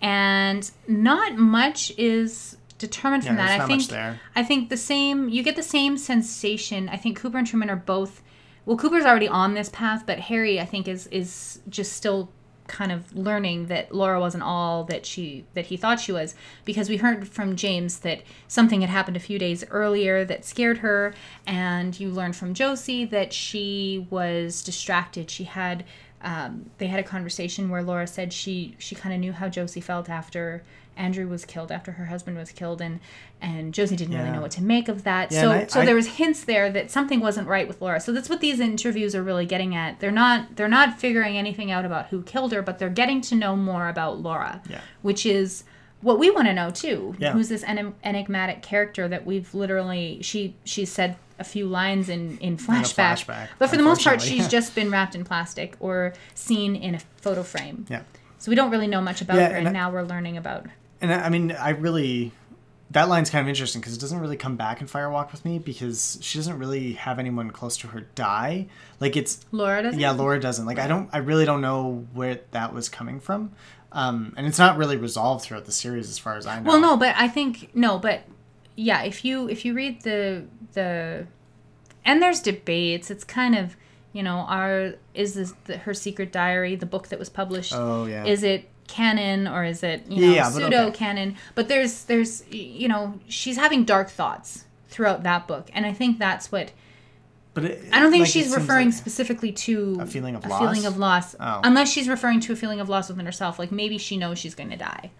Speaker 1: and not much is determined from
Speaker 2: Yeah,
Speaker 1: that. I think. I think the same. You get the same sensation. I think Cooper and Truman are both. Well, Cooper's already on this path, but Harry, I think, is is just still kind of learning that Laura wasn't all that she that he thought she was because we heard from James that something had happened a few days earlier that scared her and you learned from Josie that she was distracted. She had um, they had a conversation where Laura said she she kind of knew how Josie felt after Andrew was killed after her husband was killed and and Josie didn't really know what to make of that.
Speaker 2: Yeah,
Speaker 1: so
Speaker 2: I-
Speaker 1: so
Speaker 2: I-
Speaker 1: there was hints there that something wasn't right with Laura. So that's what these interviews are really getting at. They're not they're not figuring anything out about who killed her but they're getting to know more about Laura
Speaker 2: Yeah.
Speaker 1: which is what we want to know too.
Speaker 2: Yeah.
Speaker 1: who's this enim- enigmatic character that we've literally she she said a few lines in in flashback,
Speaker 2: flashback,
Speaker 1: but for the most part she's just been wrapped in plastic or seen in a photo frame.
Speaker 2: Yeah.
Speaker 1: So we don't really know much about
Speaker 2: Yeah,
Speaker 1: her
Speaker 2: and
Speaker 1: and
Speaker 2: I-
Speaker 1: now we're learning about
Speaker 2: And I I mean, I really that line's kind of interesting because it doesn't really come back in Firewalk with me because she doesn't really have anyone close to her die. Like it's
Speaker 1: Laura doesn't
Speaker 2: yeah, Laura doesn't. Like I don't, I really don't know where that was coming from, um, and it's not really resolved throughout the series as far as I know.
Speaker 1: Well, no, but I think no, but yeah, if you if you read the the and there's debates, it's kind of you know, are is this the, her secret diary, the book that was published?
Speaker 2: Oh, yeah.
Speaker 1: Is it canon or is it you know
Speaker 2: Yeah, but
Speaker 1: pseudo canon? But there's there's you know she's having dark thoughts throughout that book, and I think that's what
Speaker 2: but it,
Speaker 1: I don't think
Speaker 2: like,
Speaker 1: she's referring
Speaker 2: like-
Speaker 1: specifically to
Speaker 2: A feeling of
Speaker 1: a
Speaker 2: loss?
Speaker 1: feeling of loss,
Speaker 2: Oh.
Speaker 1: unless she's referring to a feeling of loss within herself. Like maybe she knows she's going to die,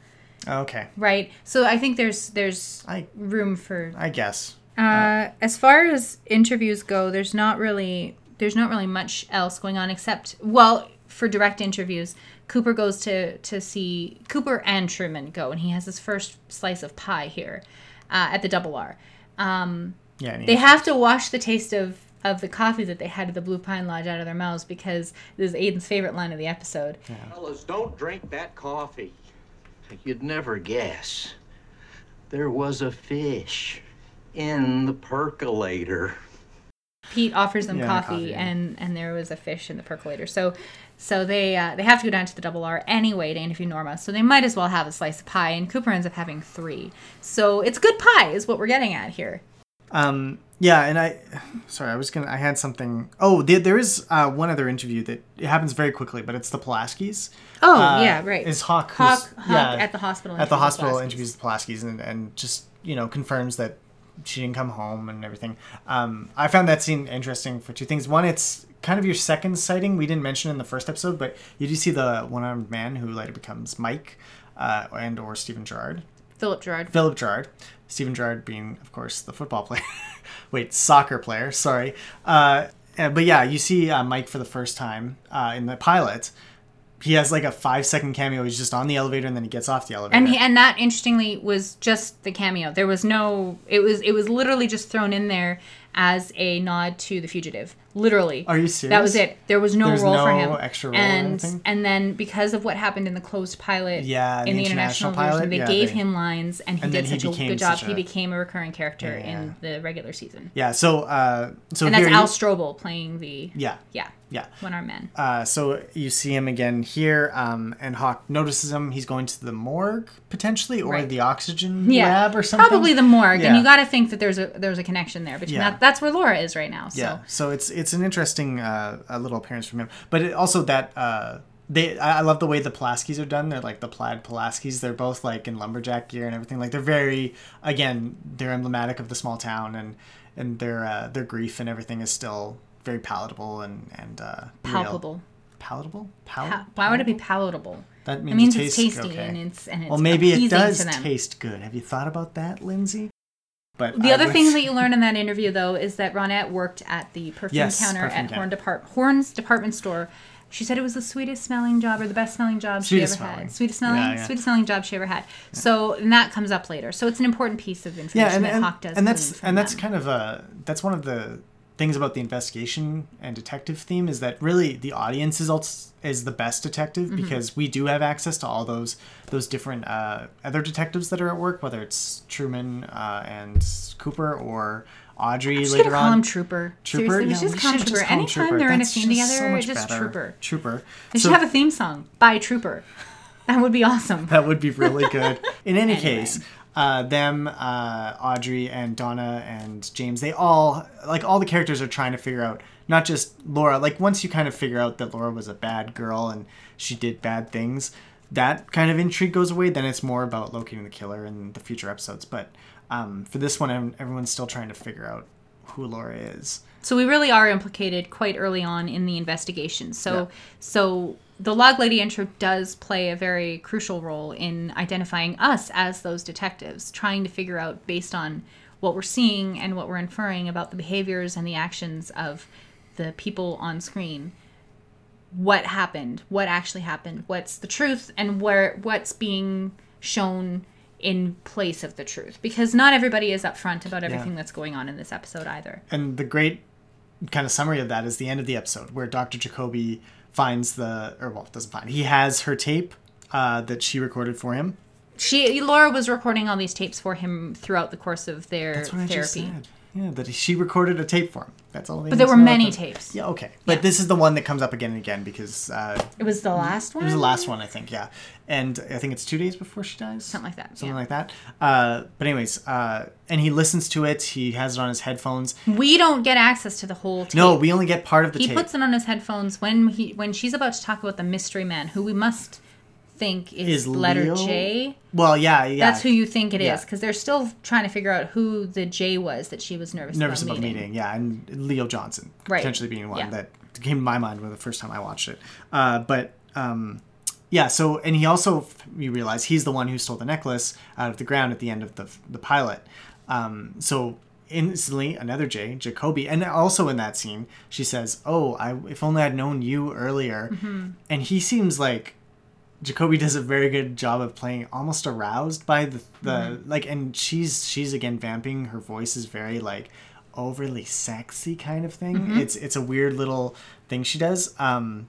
Speaker 2: okay,
Speaker 1: right? So I think there's there's
Speaker 2: I
Speaker 1: room for
Speaker 2: I guess.
Speaker 1: uh, as far as interviews go, there's not really there's not really much else going on except well for direct interviews. Cooper goes to to see Cooper and Truman go, and he has his first slice of pie here uh, at the Double R. Um,
Speaker 2: Yeah,
Speaker 1: they have to wash the taste of of the coffee that they had at the Blue Pine Lodge out of their mouths because this is Aiden's favorite line of the episode.
Speaker 5: Fellas, don't drink that coffee.
Speaker 6: You'd never guess. There was a fish in the percolator.
Speaker 1: Pete offers them
Speaker 2: Yeah,
Speaker 1: coffee,
Speaker 2: coffee,
Speaker 1: and and there was a fish in the percolator. So so they uh, they have to go down to the double R anyway to interview Norma. So they might as well have a slice of pie, and Cooper ends up having three. So it's good pie, is what we're getting at here.
Speaker 2: Um, yeah, and I, sorry, I was gonna, I had something. Oh, there, there is uh, one other interview that it happens very quickly, but it's the Pulaskis.
Speaker 1: Oh
Speaker 2: Uh,
Speaker 1: yeah, right.
Speaker 2: Is Hawk
Speaker 1: Hawk, Hawk at the hospital.
Speaker 2: at the hospital interviews the Pulaskis and, and just you know confirms that she didn't come home and everything. Um, I found that scene interesting for two things. One, it's kind of your second sighting. We didn't mention in the first episode, but you do see the one-armed man who later becomes Mike uh, and or Steven Gerrard.
Speaker 1: Philip Gerard.
Speaker 2: Philip Gerard, Steven Gerrard being, of course, the football player. Wait, soccer player. Sorry. Uh, uh, but yeah, you see uh, Mike for the first time uh, in the pilot. He has like a five second cameo. He's just on the elevator and then he gets off the elevator.
Speaker 1: and he, and that interestingly was just the cameo. There was no. It was it was literally just thrown in there as a nod to the fugitive. Literally.
Speaker 2: Are you serious?
Speaker 1: That was it. There was no
Speaker 2: There's
Speaker 1: role for
Speaker 2: no
Speaker 1: him.
Speaker 2: extra role
Speaker 1: and and then because of what happened in the closed pilot,
Speaker 2: Yeah,
Speaker 1: in the international, version,
Speaker 2: pilot,
Speaker 1: they
Speaker 2: yeah,
Speaker 1: gave
Speaker 2: they-
Speaker 1: him lines, and he
Speaker 2: and
Speaker 1: did
Speaker 2: then he
Speaker 1: such a good job.
Speaker 2: such
Speaker 1: He became a recurring character
Speaker 2: Yeah.
Speaker 1: in the regular season.
Speaker 2: yeah. So uh, so
Speaker 1: And that's Al Strobel playing the
Speaker 2: Yeah.
Speaker 1: yeah
Speaker 2: Yeah.
Speaker 1: one armed man.
Speaker 2: Uh, so you see him again here, um, and Hawk notices him. He's going to the morgue potentially, or
Speaker 1: Right.
Speaker 2: the oxygen
Speaker 1: Yeah,
Speaker 2: lab or something.
Speaker 1: Probably the morgue,
Speaker 2: Yeah.
Speaker 1: and you got to think that there's a there's a connection there between
Speaker 2: Yeah.
Speaker 1: that. That's where Laura is right now. So.
Speaker 2: Yeah. So it's it's an interesting uh, a little appearance from him, but it, also that uh, they I love the way the Pulaskis are done. They're like the plaid Pulaskis. They're both like in lumberjack gear and everything. Like they're very again they're emblematic of the small town and and their uh, their grief and everything is still very palatable and and uh, real.
Speaker 1: Palpable.
Speaker 2: Palatable. Pal-
Speaker 1: Pa- why would it be palatable?
Speaker 2: That
Speaker 1: It
Speaker 2: means
Speaker 1: means
Speaker 2: it
Speaker 1: it's
Speaker 2: tastes
Speaker 1: tasty
Speaker 2: okay.
Speaker 1: and it's and it's
Speaker 2: Well, maybe it does taste good. Have you thought about that, Lindsay? But
Speaker 1: The
Speaker 2: I
Speaker 1: other
Speaker 2: would-
Speaker 1: thing that you learn in that interview, though, is that Ronette worked at the perfume
Speaker 2: Yes,
Speaker 1: counter
Speaker 2: perfume
Speaker 1: at
Speaker 2: counter.
Speaker 1: Horne Depart- Horne's department store. She said it was the sweetest smelling job or the best smelling job
Speaker 2: Sweetest
Speaker 1: she ever
Speaker 2: smelling.
Speaker 1: had. Sweetest smelling,
Speaker 2: Yeah, yeah.
Speaker 1: sweetest smelling job she ever had. So and that comes up later. So it's an important piece of information
Speaker 2: yeah, and,
Speaker 1: that
Speaker 2: and,
Speaker 1: Hawk does.
Speaker 2: and that's and that's
Speaker 1: them.
Speaker 2: kind of a that's one of the things about the investigation and detective theme is that really the audience is also, is the best detective
Speaker 1: Mm-hmm.
Speaker 2: because we do have access to all those those different uh, other detectives that are at work, whether it's Truman uh, and Cooper or Audrey
Speaker 1: Just
Speaker 2: later on.
Speaker 1: him Trooper.
Speaker 2: Trooper,
Speaker 1: Seriously, we
Speaker 2: yeah,
Speaker 1: should just
Speaker 2: we
Speaker 1: call him Trooper. Anytime
Speaker 2: Trooper.
Speaker 1: they're in a scene
Speaker 2: just
Speaker 1: together,
Speaker 2: so
Speaker 1: just
Speaker 2: better.
Speaker 1: Trooper.
Speaker 2: Trooper.
Speaker 1: They
Speaker 2: So-
Speaker 1: should have a theme song by Trooper. That would be awesome.
Speaker 2: That would be really good. In any
Speaker 1: Anyway.
Speaker 2: case, uh, them, uh, Audrey and Donna and James, they all like all the characters are trying to figure out not just Laura. Like once you kind of figure out that Laura was a bad girl and she did bad things, that kind of intrigue goes away. Then it's more about locating the killer in the future episodes. But um, for this one, ev- everyone's still trying to figure out who Laura is.
Speaker 1: So we really are implicated quite early on in the investigation. So
Speaker 2: Yeah.
Speaker 1: so the log lady intro does play a very crucial role in identifying us as those detectives, trying to figure out based on what we're seeing and what we're inferring about the behaviors and the actions of the people on screen what happened, what actually happened, what's the truth, and where what's being shown in place of the truth. Because not everybody is upfront about everything that's going on in this episode either.
Speaker 2: And the great kind of summary of that is the end of the episode where Dr. Jacoby finds the, or well, doesn't find, he has her tape uh, that she recorded for him.
Speaker 1: She Laura was recording all these tapes for him throughout the course of their
Speaker 2: That's what I just
Speaker 1: therapy.
Speaker 2: said. Yeah, that she recorded a tape for him. That's all. They
Speaker 1: But there were many tapes.
Speaker 2: Yeah, okay. But this is the one that comes up again and again because uh,
Speaker 1: It was the last one.
Speaker 2: it was the last one, I think. Yeah, and I think it's two days before she dies.
Speaker 1: Something like that,
Speaker 2: Something
Speaker 1: yeah.
Speaker 2: like that. Uh, but anyways, uh, and he listens to it. He has it on his headphones.
Speaker 1: We don't get access to the whole tape.
Speaker 2: No, we only get part of the
Speaker 1: he
Speaker 2: tape.
Speaker 1: puts it on his headphones when he when she's about to talk about the mystery man, who we must think is,
Speaker 2: Is
Speaker 1: letter
Speaker 2: Leo?
Speaker 1: J.
Speaker 2: well, yeah, yeah.
Speaker 1: That's who you think it is,
Speaker 2: Yeah.
Speaker 1: because they're still trying to figure out who the J was that she was nervous,
Speaker 2: nervous
Speaker 1: about,
Speaker 2: about
Speaker 1: meeting.
Speaker 2: meeting. Yeah, and Leo Johnson
Speaker 1: Right.
Speaker 2: potentially being one
Speaker 1: Yeah.
Speaker 2: that came to my mind when the first time I watched it. Uh, but um, yeah, so and he also you realize he's the one who stole the necklace out of the ground at the end of the the pilot. Um, so instantly another J, Jacoby, and also in that scene she says, "Oh, I if only I'd known you earlier,"
Speaker 1: Mm-hmm.
Speaker 2: and he seems like. Jacoby does a very good job of playing almost aroused by the, the
Speaker 1: Mm-hmm.
Speaker 2: like and she's she's again vamping her voice is very like overly sexy kind of thing
Speaker 1: Mm-hmm.
Speaker 2: it's it's a weird little thing she does um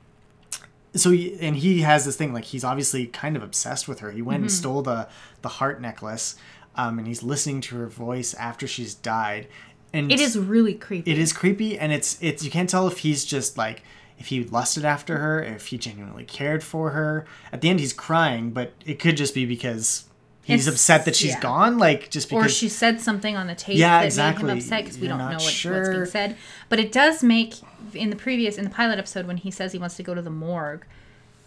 Speaker 2: so he- and he has this thing like he's obviously kind of obsessed with her he went and
Speaker 1: Mm-hmm.
Speaker 2: stole the the heart necklace um and he's listening to her voice after she's died and
Speaker 1: It is really creepy.
Speaker 2: it is creepy and it's it's you can't tell if he's just like if he lusted after her if he genuinely cared for her at the end he's crying but it could just be because he's
Speaker 1: It's-
Speaker 2: upset that she's
Speaker 1: yeah.
Speaker 2: gone like just because
Speaker 1: or she said something on the tape
Speaker 2: Yeah,
Speaker 1: that
Speaker 2: exactly.
Speaker 1: made him upset because we don't know what, what's
Speaker 2: sure.
Speaker 1: being said. But it does make in the previous in the pilot episode when he says he wants to go to the morgue.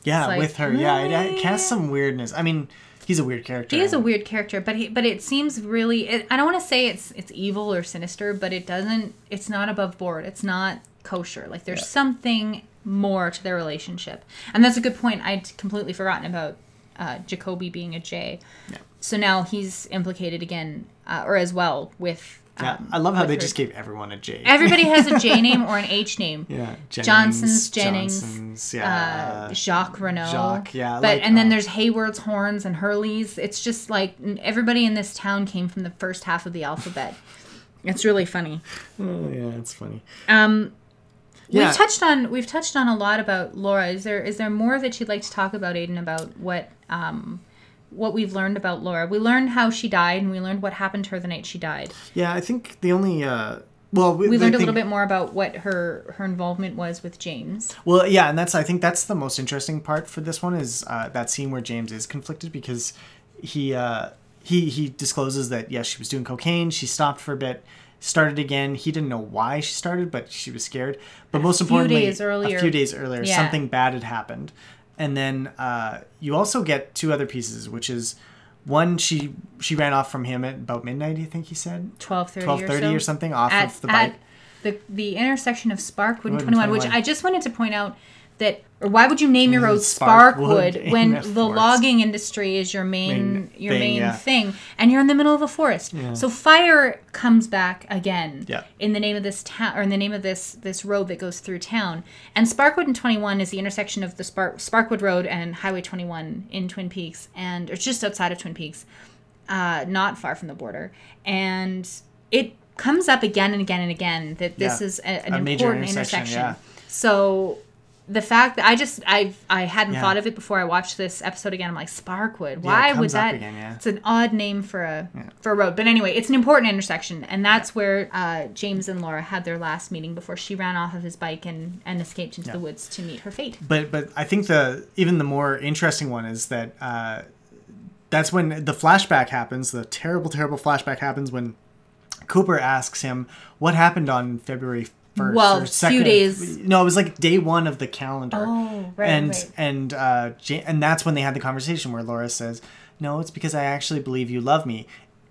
Speaker 2: yeah
Speaker 1: like,
Speaker 2: with her yeah it, it casts some weirdness i mean he's a weird character
Speaker 1: He is a weird character, but he but it seems really. It, I don't want to say it's it's evil or sinister, but it doesn't. It's not above board. It's not kosher. Like there's something more to their relationship, and that's a good point. I'd completely forgotten about uh, Jacoby being a J. so now he's implicated again, uh, or as well with.
Speaker 2: Yeah,
Speaker 1: um,
Speaker 2: I love how they
Speaker 1: her-
Speaker 2: just gave everyone a J.
Speaker 1: Everybody has a J name or an H name.
Speaker 2: yeah, Jennings,
Speaker 1: Johnson's, Jennings,
Speaker 2: Johnson's,
Speaker 1: uh, Jacques Renault.
Speaker 2: Jacques, yeah,
Speaker 1: But
Speaker 2: like,
Speaker 1: and then
Speaker 2: uh,
Speaker 1: there's Hayward's, Hornes, and Hurley's. It's just like everybody in this town came from the first half of the alphabet. It's really funny.
Speaker 2: oh, yeah, it's funny.
Speaker 1: Um,
Speaker 2: Yeah.
Speaker 1: we've touched on we've touched on a lot about Laura. Is there is there more that you'd like to talk about, Aiden? About what um, what we've learned about Laura? We learned how she died, and we learned what happened to her the night she died.
Speaker 2: Yeah, I think the only uh, well,
Speaker 1: We
Speaker 2: the
Speaker 1: learned a little bit more about what her her involvement was with James.
Speaker 2: Well, yeah, and that's I think that's the most interesting part for this one is uh, that scene where James is conflicted because he uh, he he discloses that yes, she was doing cocaine. She stopped for a bit, started again. He didn't know why she started, but she was scared. But most
Speaker 1: few
Speaker 2: importantly,
Speaker 1: days earlier-
Speaker 2: a few days earlier,
Speaker 1: Yeah.
Speaker 2: something bad had happened, and then uh, you also get two other pieces, which is. One, she she ran off from him at about midnight. I think he said
Speaker 1: Twelve thirty
Speaker 2: twelve
Speaker 1: or
Speaker 2: thirty or something off
Speaker 1: at,
Speaker 2: of the bike.
Speaker 1: at the the intersection of Sparkwood and Twenty One, which I just wanted to point out that, or why would you name your road
Speaker 2: Sparkwood
Speaker 1: Sparkwood when the
Speaker 2: forest.
Speaker 1: logging industry is your main,
Speaker 2: Main
Speaker 1: your
Speaker 2: thing,
Speaker 1: main
Speaker 2: yeah.
Speaker 1: thing, and you're in the middle of a forest. So fire comes back again
Speaker 2: Yeah.
Speaker 1: in the name of this town, or in the name of this this road that goes through town. And Sparkwood and Twenty One is the intersection of the Spark Sparkwood Road and Highway Twenty One in Twin Peaks, and it's just outside of Twin Peaks uh, not far from the border, and it comes up again and again and again that this
Speaker 2: Yeah.
Speaker 1: is a, an
Speaker 2: A
Speaker 1: important
Speaker 2: intersection,
Speaker 1: intersection.
Speaker 2: yeah.
Speaker 1: So the fact that I just I I hadn't
Speaker 2: Yeah.
Speaker 1: thought of it before I watched this episode again. I'm like Sparkwood. Why would
Speaker 2: comes
Speaker 1: that?
Speaker 2: again, yeah.
Speaker 1: It's an odd name for a for a road, but anyway, it's an important intersection, and that's where uh, James and Laura had their last meeting before she ran off of his bike and and escaped into the woods to meet her fate.
Speaker 2: but but I think the even the more interesting one is that uh, that's when the flashback happens. The terrible, terrible flashback happens when Cooper asks him what happened on February first.
Speaker 1: Well,
Speaker 2: or
Speaker 1: few
Speaker 2: second.
Speaker 1: days-
Speaker 2: No, it was like day one of the calendar.
Speaker 1: Oh, right,
Speaker 2: And
Speaker 1: right.
Speaker 2: and uh, and that's when they had the conversation where Laura says, "No, it's because I actually believe you love me,"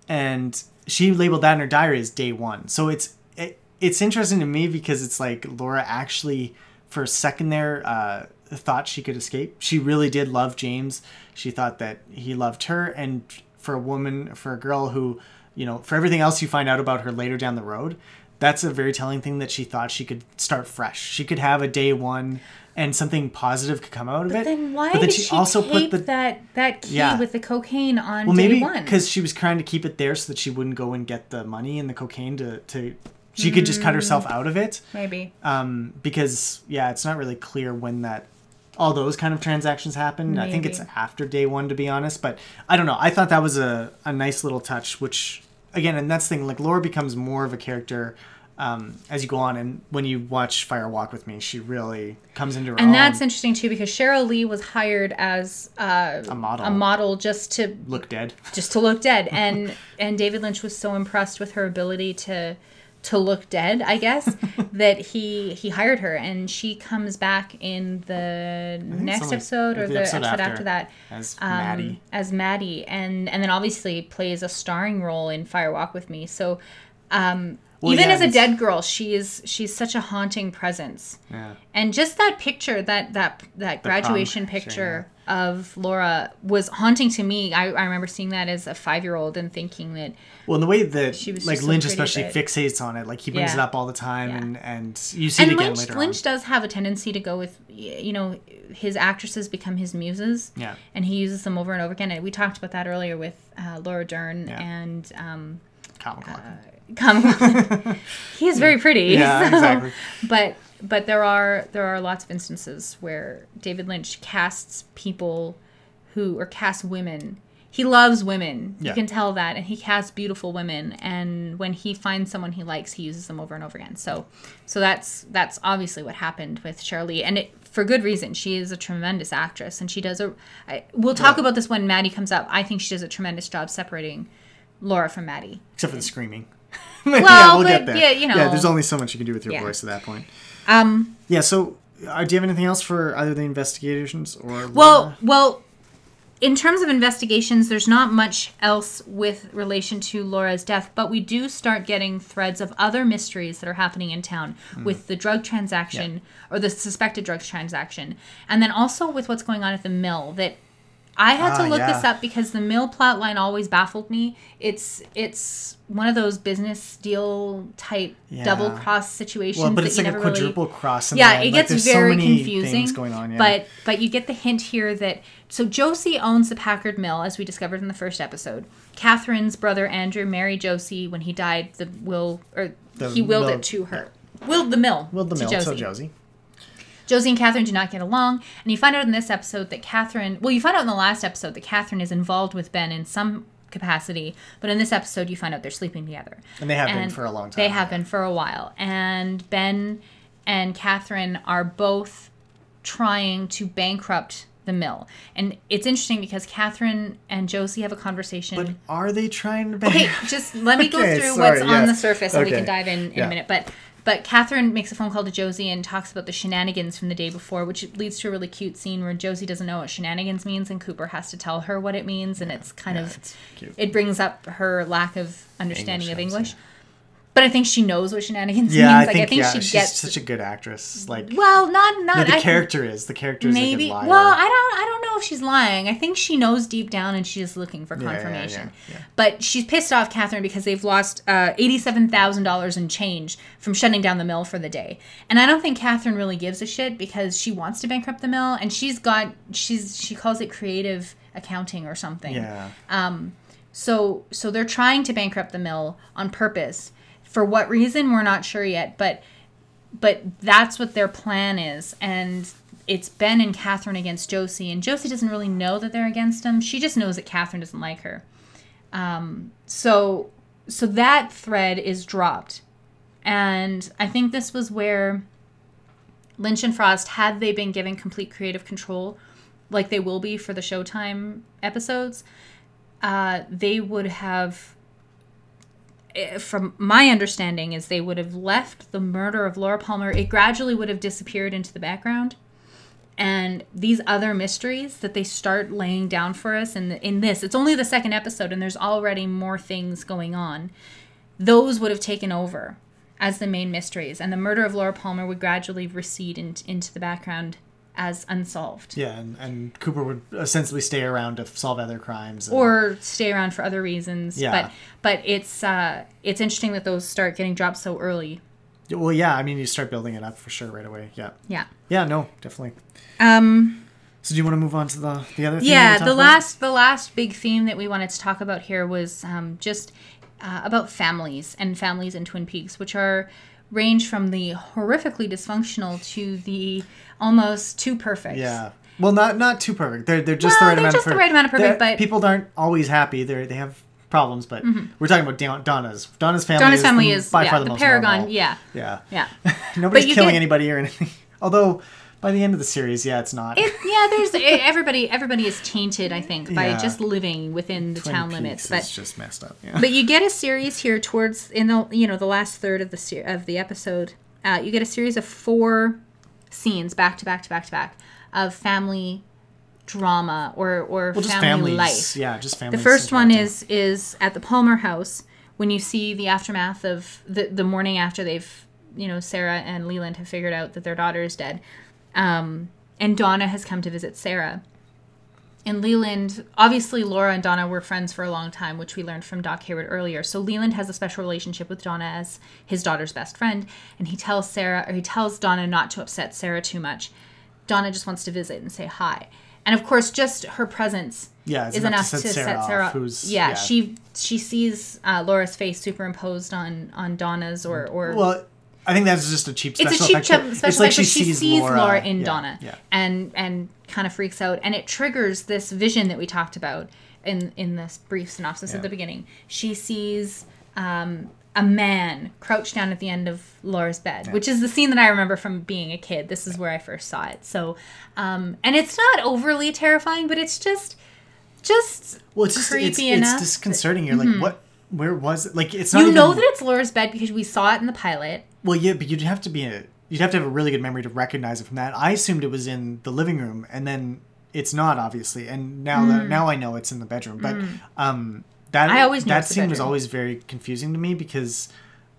Speaker 2: and she labeled that in her diary as day one. So it's it, it's interesting to me because it's like Laura actually for a second there uh, thought she could escape. She really did love James. She thought that he loved her, and for a woman, for a girl who, you know, for everything else you find out about her later down the road, that's a very telling thing that she thought she could start fresh. She could have a day one, and something positive could come out of it.
Speaker 1: But then why
Speaker 2: but then
Speaker 1: did
Speaker 2: she,
Speaker 1: she,
Speaker 2: also put the
Speaker 1: that that key
Speaker 2: Yeah.
Speaker 1: with the cocaine on
Speaker 2: well, maybe
Speaker 1: one?
Speaker 2: because she was trying to keep it there so that she wouldn't go and get the money and the cocaine to to. She could just cut herself
Speaker 1: Mm.
Speaker 2: out of it.
Speaker 1: maybe.
Speaker 2: Um, because yeah, it's not really clear when that all those kind of transactions happened. I think it's after day one, to be honest. But I don't know. I thought that was a, a nice little touch, which again, and that's the thing. Like Laura becomes more of a character um, as you go on, and when you watch Fire Walk with Me, she really comes into her
Speaker 1: And
Speaker 2: own.
Speaker 1: that's interesting too because Sheryl Lee was hired as uh,
Speaker 2: A model.
Speaker 1: a model just to
Speaker 2: look dead.
Speaker 1: just to look dead, and and David Lynch was so impressed with her ability to to look dead, I guess, that he he hired her, and she comes back in the next
Speaker 2: only-
Speaker 1: episode or the, episode, after, that
Speaker 2: as
Speaker 1: um,
Speaker 2: Maddy.
Speaker 1: as Maddy, and and then obviously plays a starring role in Fire Walk with Me. So. Um,
Speaker 2: Well,
Speaker 1: even
Speaker 2: yeah,
Speaker 1: as a dead girl, she is she's such a haunting presence
Speaker 2: Yeah.
Speaker 1: and just that picture that that that
Speaker 2: prom
Speaker 1: graduation
Speaker 2: picture,
Speaker 1: picture of laura was haunting to me I, I remember seeing that as a five-year-old and thinking that
Speaker 2: Well, and the way that
Speaker 1: She was
Speaker 2: like
Speaker 1: so
Speaker 2: Lynch
Speaker 1: pretty,
Speaker 2: especially fixates on it, like he brings
Speaker 1: Yeah.
Speaker 2: it up all the time,
Speaker 1: Yeah.
Speaker 2: and and you see
Speaker 1: and
Speaker 2: it again
Speaker 1: lynch,
Speaker 2: later
Speaker 1: lynch
Speaker 2: on.
Speaker 1: does have a tendency to go with you know his actresses become his muses
Speaker 2: Yeah.
Speaker 1: and he uses them over and over again and we talked about that earlier with uh, laura dern
Speaker 2: Yeah.
Speaker 1: and um
Speaker 2: Kyle MacLachlan.
Speaker 1: Come- he is very pretty.
Speaker 2: Yeah,
Speaker 1: so-
Speaker 2: exactly.
Speaker 1: But but there are there are lots of instances where David Lynch casts people who or casts women. He loves women.
Speaker 2: Yeah.
Speaker 1: You can tell that, and he casts beautiful women. And when he finds someone he likes, he uses them over and over again. So so that's that's obviously what happened with Sheryl, and it for good reason. She is a tremendous actress, and she does a. I, we'll talk
Speaker 2: Yeah.
Speaker 1: about this when Maddy comes up. I think she does a tremendous job separating Laura from Maddy.
Speaker 2: Except for the screaming.
Speaker 1: Well, but, yeah, you
Speaker 2: Yeah, there's only so much you can do with your
Speaker 1: Yeah.
Speaker 2: voice at that point.
Speaker 1: Um.
Speaker 2: Yeah. So, uh, do you have anything else for either the investigations or?
Speaker 1: Well, well, in terms of investigations, there's not much else with relation to Laura's death, but we do start getting threads of other mysteries that are happening in town with the drug transaction or the suspected drugs transaction, and then also with what's going on at the mill that. I had to
Speaker 2: Ah,
Speaker 1: look
Speaker 2: yeah.
Speaker 1: this up because the mill plot line always baffled me. It's it's one of those business deal type
Speaker 2: Yeah.
Speaker 1: double cross situations.
Speaker 2: Well, but it's like a quadruple
Speaker 1: really,
Speaker 2: cross. in
Speaker 1: yeah, it
Speaker 2: Like,
Speaker 1: gets
Speaker 2: so
Speaker 1: very
Speaker 2: many
Speaker 1: confusing.
Speaker 2: things going on. Yeah.
Speaker 1: But but you get the hint here that so Josie owns the Packard Mill, as we discovered in the first episode. Catherine's brother Andrew married Josie when he died. The will or
Speaker 2: The
Speaker 1: he willed
Speaker 2: mill-
Speaker 1: it to her. Willed the mill.
Speaker 2: Willed the
Speaker 1: to
Speaker 2: mill
Speaker 1: Josie.
Speaker 2: to Josie.
Speaker 1: Josie and Catherine do not get along, and you find out in this episode that Catherine. Well, you find out in the last episode that Catherine is involved with Ben in some capacity, but in this episode you find out they're sleeping together.
Speaker 2: And they have been for a long time.
Speaker 1: They have been for a while, and Ben and Catherine are both trying to bankrupt the mill. And it's interesting because Catherine and Josie have a conversation.
Speaker 2: But are they trying to? Ban-
Speaker 1: Okay, just let me go
Speaker 2: Okay,
Speaker 1: through
Speaker 2: sorry,
Speaker 1: what's on the surface and we can dive in in
Speaker 2: Yeah.
Speaker 1: a minute. But but Catherine makes a phone call to Josie and talks about the shenanigans from the day before, which leads to a really cute scene where Josie doesn't know what shenanigans means and Cooper has to tell her what it means, and it's kind
Speaker 2: Yeah,
Speaker 1: of
Speaker 2: it's
Speaker 1: it brings up her lack of understanding of
Speaker 2: English,
Speaker 1: English. But I think she knows what shenanigans
Speaker 2: Yeah,
Speaker 1: means.
Speaker 2: I
Speaker 1: like
Speaker 2: think,
Speaker 1: I think
Speaker 2: yeah,
Speaker 1: she
Speaker 2: she's
Speaker 1: gets
Speaker 2: such a good actress. Like,
Speaker 1: well, not not
Speaker 2: no, the
Speaker 1: I-
Speaker 2: character is the character is
Speaker 1: maybe
Speaker 2: like a liar.
Speaker 1: well i don't i don't know if she's lying i think she knows deep down and she's looking for
Speaker 2: Yeah, yeah, yeah,
Speaker 1: confirmation but she's pissed off catherine because they've lost uh, $87000 in change from shutting down the mill for the day and i don't think catherine really gives a shit because she wants to bankrupt the mill and she's got she's she calls it creative accounting or something
Speaker 2: yeah, Um.
Speaker 1: so so they're trying to bankrupt the mill on purpose. For what reason we're not sure yet, but but that's what their plan is and it's Ben and Catherine against Josie and Josie doesn't really know that they're against him. She just knows that Catherine doesn't like her. Um so so that thread is dropped. And I think this was where Lynch and Frost, had they been given complete creative control, like they will be for the Showtime episodes, uh, they would have Eh, from my understanding is they would have left the murder of Laura Palmer it gradually would have disappeared into the background. And these other mysteries that they start laying down for us in the, in this it's only the second episode and there's already more things going on. Those would have taken over as the main mysteries and the murder of Laura Palmer would gradually recede in, into the background as unsolved
Speaker 2: yeah, and, and Cooper would ostensibly stay around to solve other crimes. And,
Speaker 1: or stay around for other reasons.
Speaker 2: Yeah.
Speaker 1: But but it's uh it's interesting that those start getting dropped so early.
Speaker 2: well, yeah, I mean, you start building it up for sure right away. Yeah,
Speaker 1: Yeah.
Speaker 2: yeah, no, definitely.
Speaker 1: Um
Speaker 2: So, do you want to move on to the the other? Thing
Speaker 1: yeah, the
Speaker 2: about?
Speaker 1: last the last big theme that we wanted to talk about here was um just uh, about families and families in Twin Peaks, which are range from the horrifically dysfunctional to the almost too perfect.
Speaker 2: Yeah. Well, not not too perfect. They're they're just
Speaker 1: Well,
Speaker 2: the right
Speaker 1: they're
Speaker 2: amount
Speaker 1: just
Speaker 2: of
Speaker 1: the right amount of perfect,
Speaker 2: They're-
Speaker 1: but-
Speaker 2: people aren't always happy. They they have problems, but mm-hmm. we're talking about Donna's. Donna's family.
Speaker 1: Donna's
Speaker 2: is
Speaker 1: family
Speaker 2: the-
Speaker 1: is
Speaker 2: by
Speaker 1: yeah,
Speaker 2: far the,
Speaker 1: the
Speaker 2: most
Speaker 1: paragon.
Speaker 2: normal.
Speaker 1: Yeah.
Speaker 2: Yeah.
Speaker 1: Yeah.
Speaker 2: Nobody's killing
Speaker 1: get-
Speaker 2: anybody or anything. Although by the end of the series, yeah, it's not.
Speaker 1: It, yeah, there's eh, everybody. Everybody is tainted, I think, by
Speaker 2: Yeah.
Speaker 1: just living within the
Speaker 2: Twin
Speaker 1: town
Speaker 2: Peaks
Speaker 1: limits. But
Speaker 2: just messed up. Yeah.
Speaker 1: but you get a series here towards in the you know the last third of the of the episode. Uh, you get a series of four scenes back to back to back to back of family drama or or
Speaker 2: well,
Speaker 1: family
Speaker 2: families.
Speaker 1: life.
Speaker 2: Yeah, just families.
Speaker 1: The first one is is at the Palmer house when you see the aftermath of the the morning after they've you know Sarah and Leland have figured out that their daughter is dead, um, and Donna has come to visit Sarah. And Leland, obviously, Laura and Donna were friends for a long time, which we learned from Doc Hayward earlier. So Leland has a special relationship with Donna as his daughter's best friend, and he tells Sarah, or he tells Donna not to upset Sarah too much. Donna just wants to visit and say hi, and of course, just her presence
Speaker 2: Yeah,
Speaker 1: is
Speaker 2: enough
Speaker 1: enough
Speaker 2: to
Speaker 1: to
Speaker 2: set
Speaker 1: set
Speaker 2: Sarah
Speaker 1: Sarah.
Speaker 2: off, who's-
Speaker 1: yeah,
Speaker 2: yeah.
Speaker 1: she she sees uh, Laura's face superimposed on on Donna's, or or
Speaker 2: Well, I think that's just a cheap
Speaker 1: it's a cheap
Speaker 2: effect. but
Speaker 1: special
Speaker 2: it's like she
Speaker 1: she
Speaker 2: sees,
Speaker 1: sees,
Speaker 2: Laura,
Speaker 1: Laura, in
Speaker 2: yeah,
Speaker 1: Donna,
Speaker 2: Yeah.
Speaker 1: and and kind of freaks out, and it triggers this vision that we talked about in in this brief synopsis
Speaker 2: Yeah.
Speaker 1: at the beginning. She sees um, a man crouched down at the end of Laura's bed, which is the scene that I remember from being a kid. This is where I first saw it. So, um, and it's not overly terrifying, but it's just just
Speaker 2: Well, it's just it's, it's.
Speaker 1: Mm-hmm.
Speaker 2: disconcerting. You're like, what? Where was it? Like, it's not
Speaker 1: you
Speaker 2: even.
Speaker 1: know that it's Laura's bed because we saw it in the pilot.
Speaker 2: Well, yeah, but you'd have to be a you'd have to have a really good memory to recognize it from that. I assumed it was in the living room, and then it's not obviously. And now that now I know it's in the bedroom. But um, that
Speaker 1: Mm. I always
Speaker 2: that scene was always very confusing to me because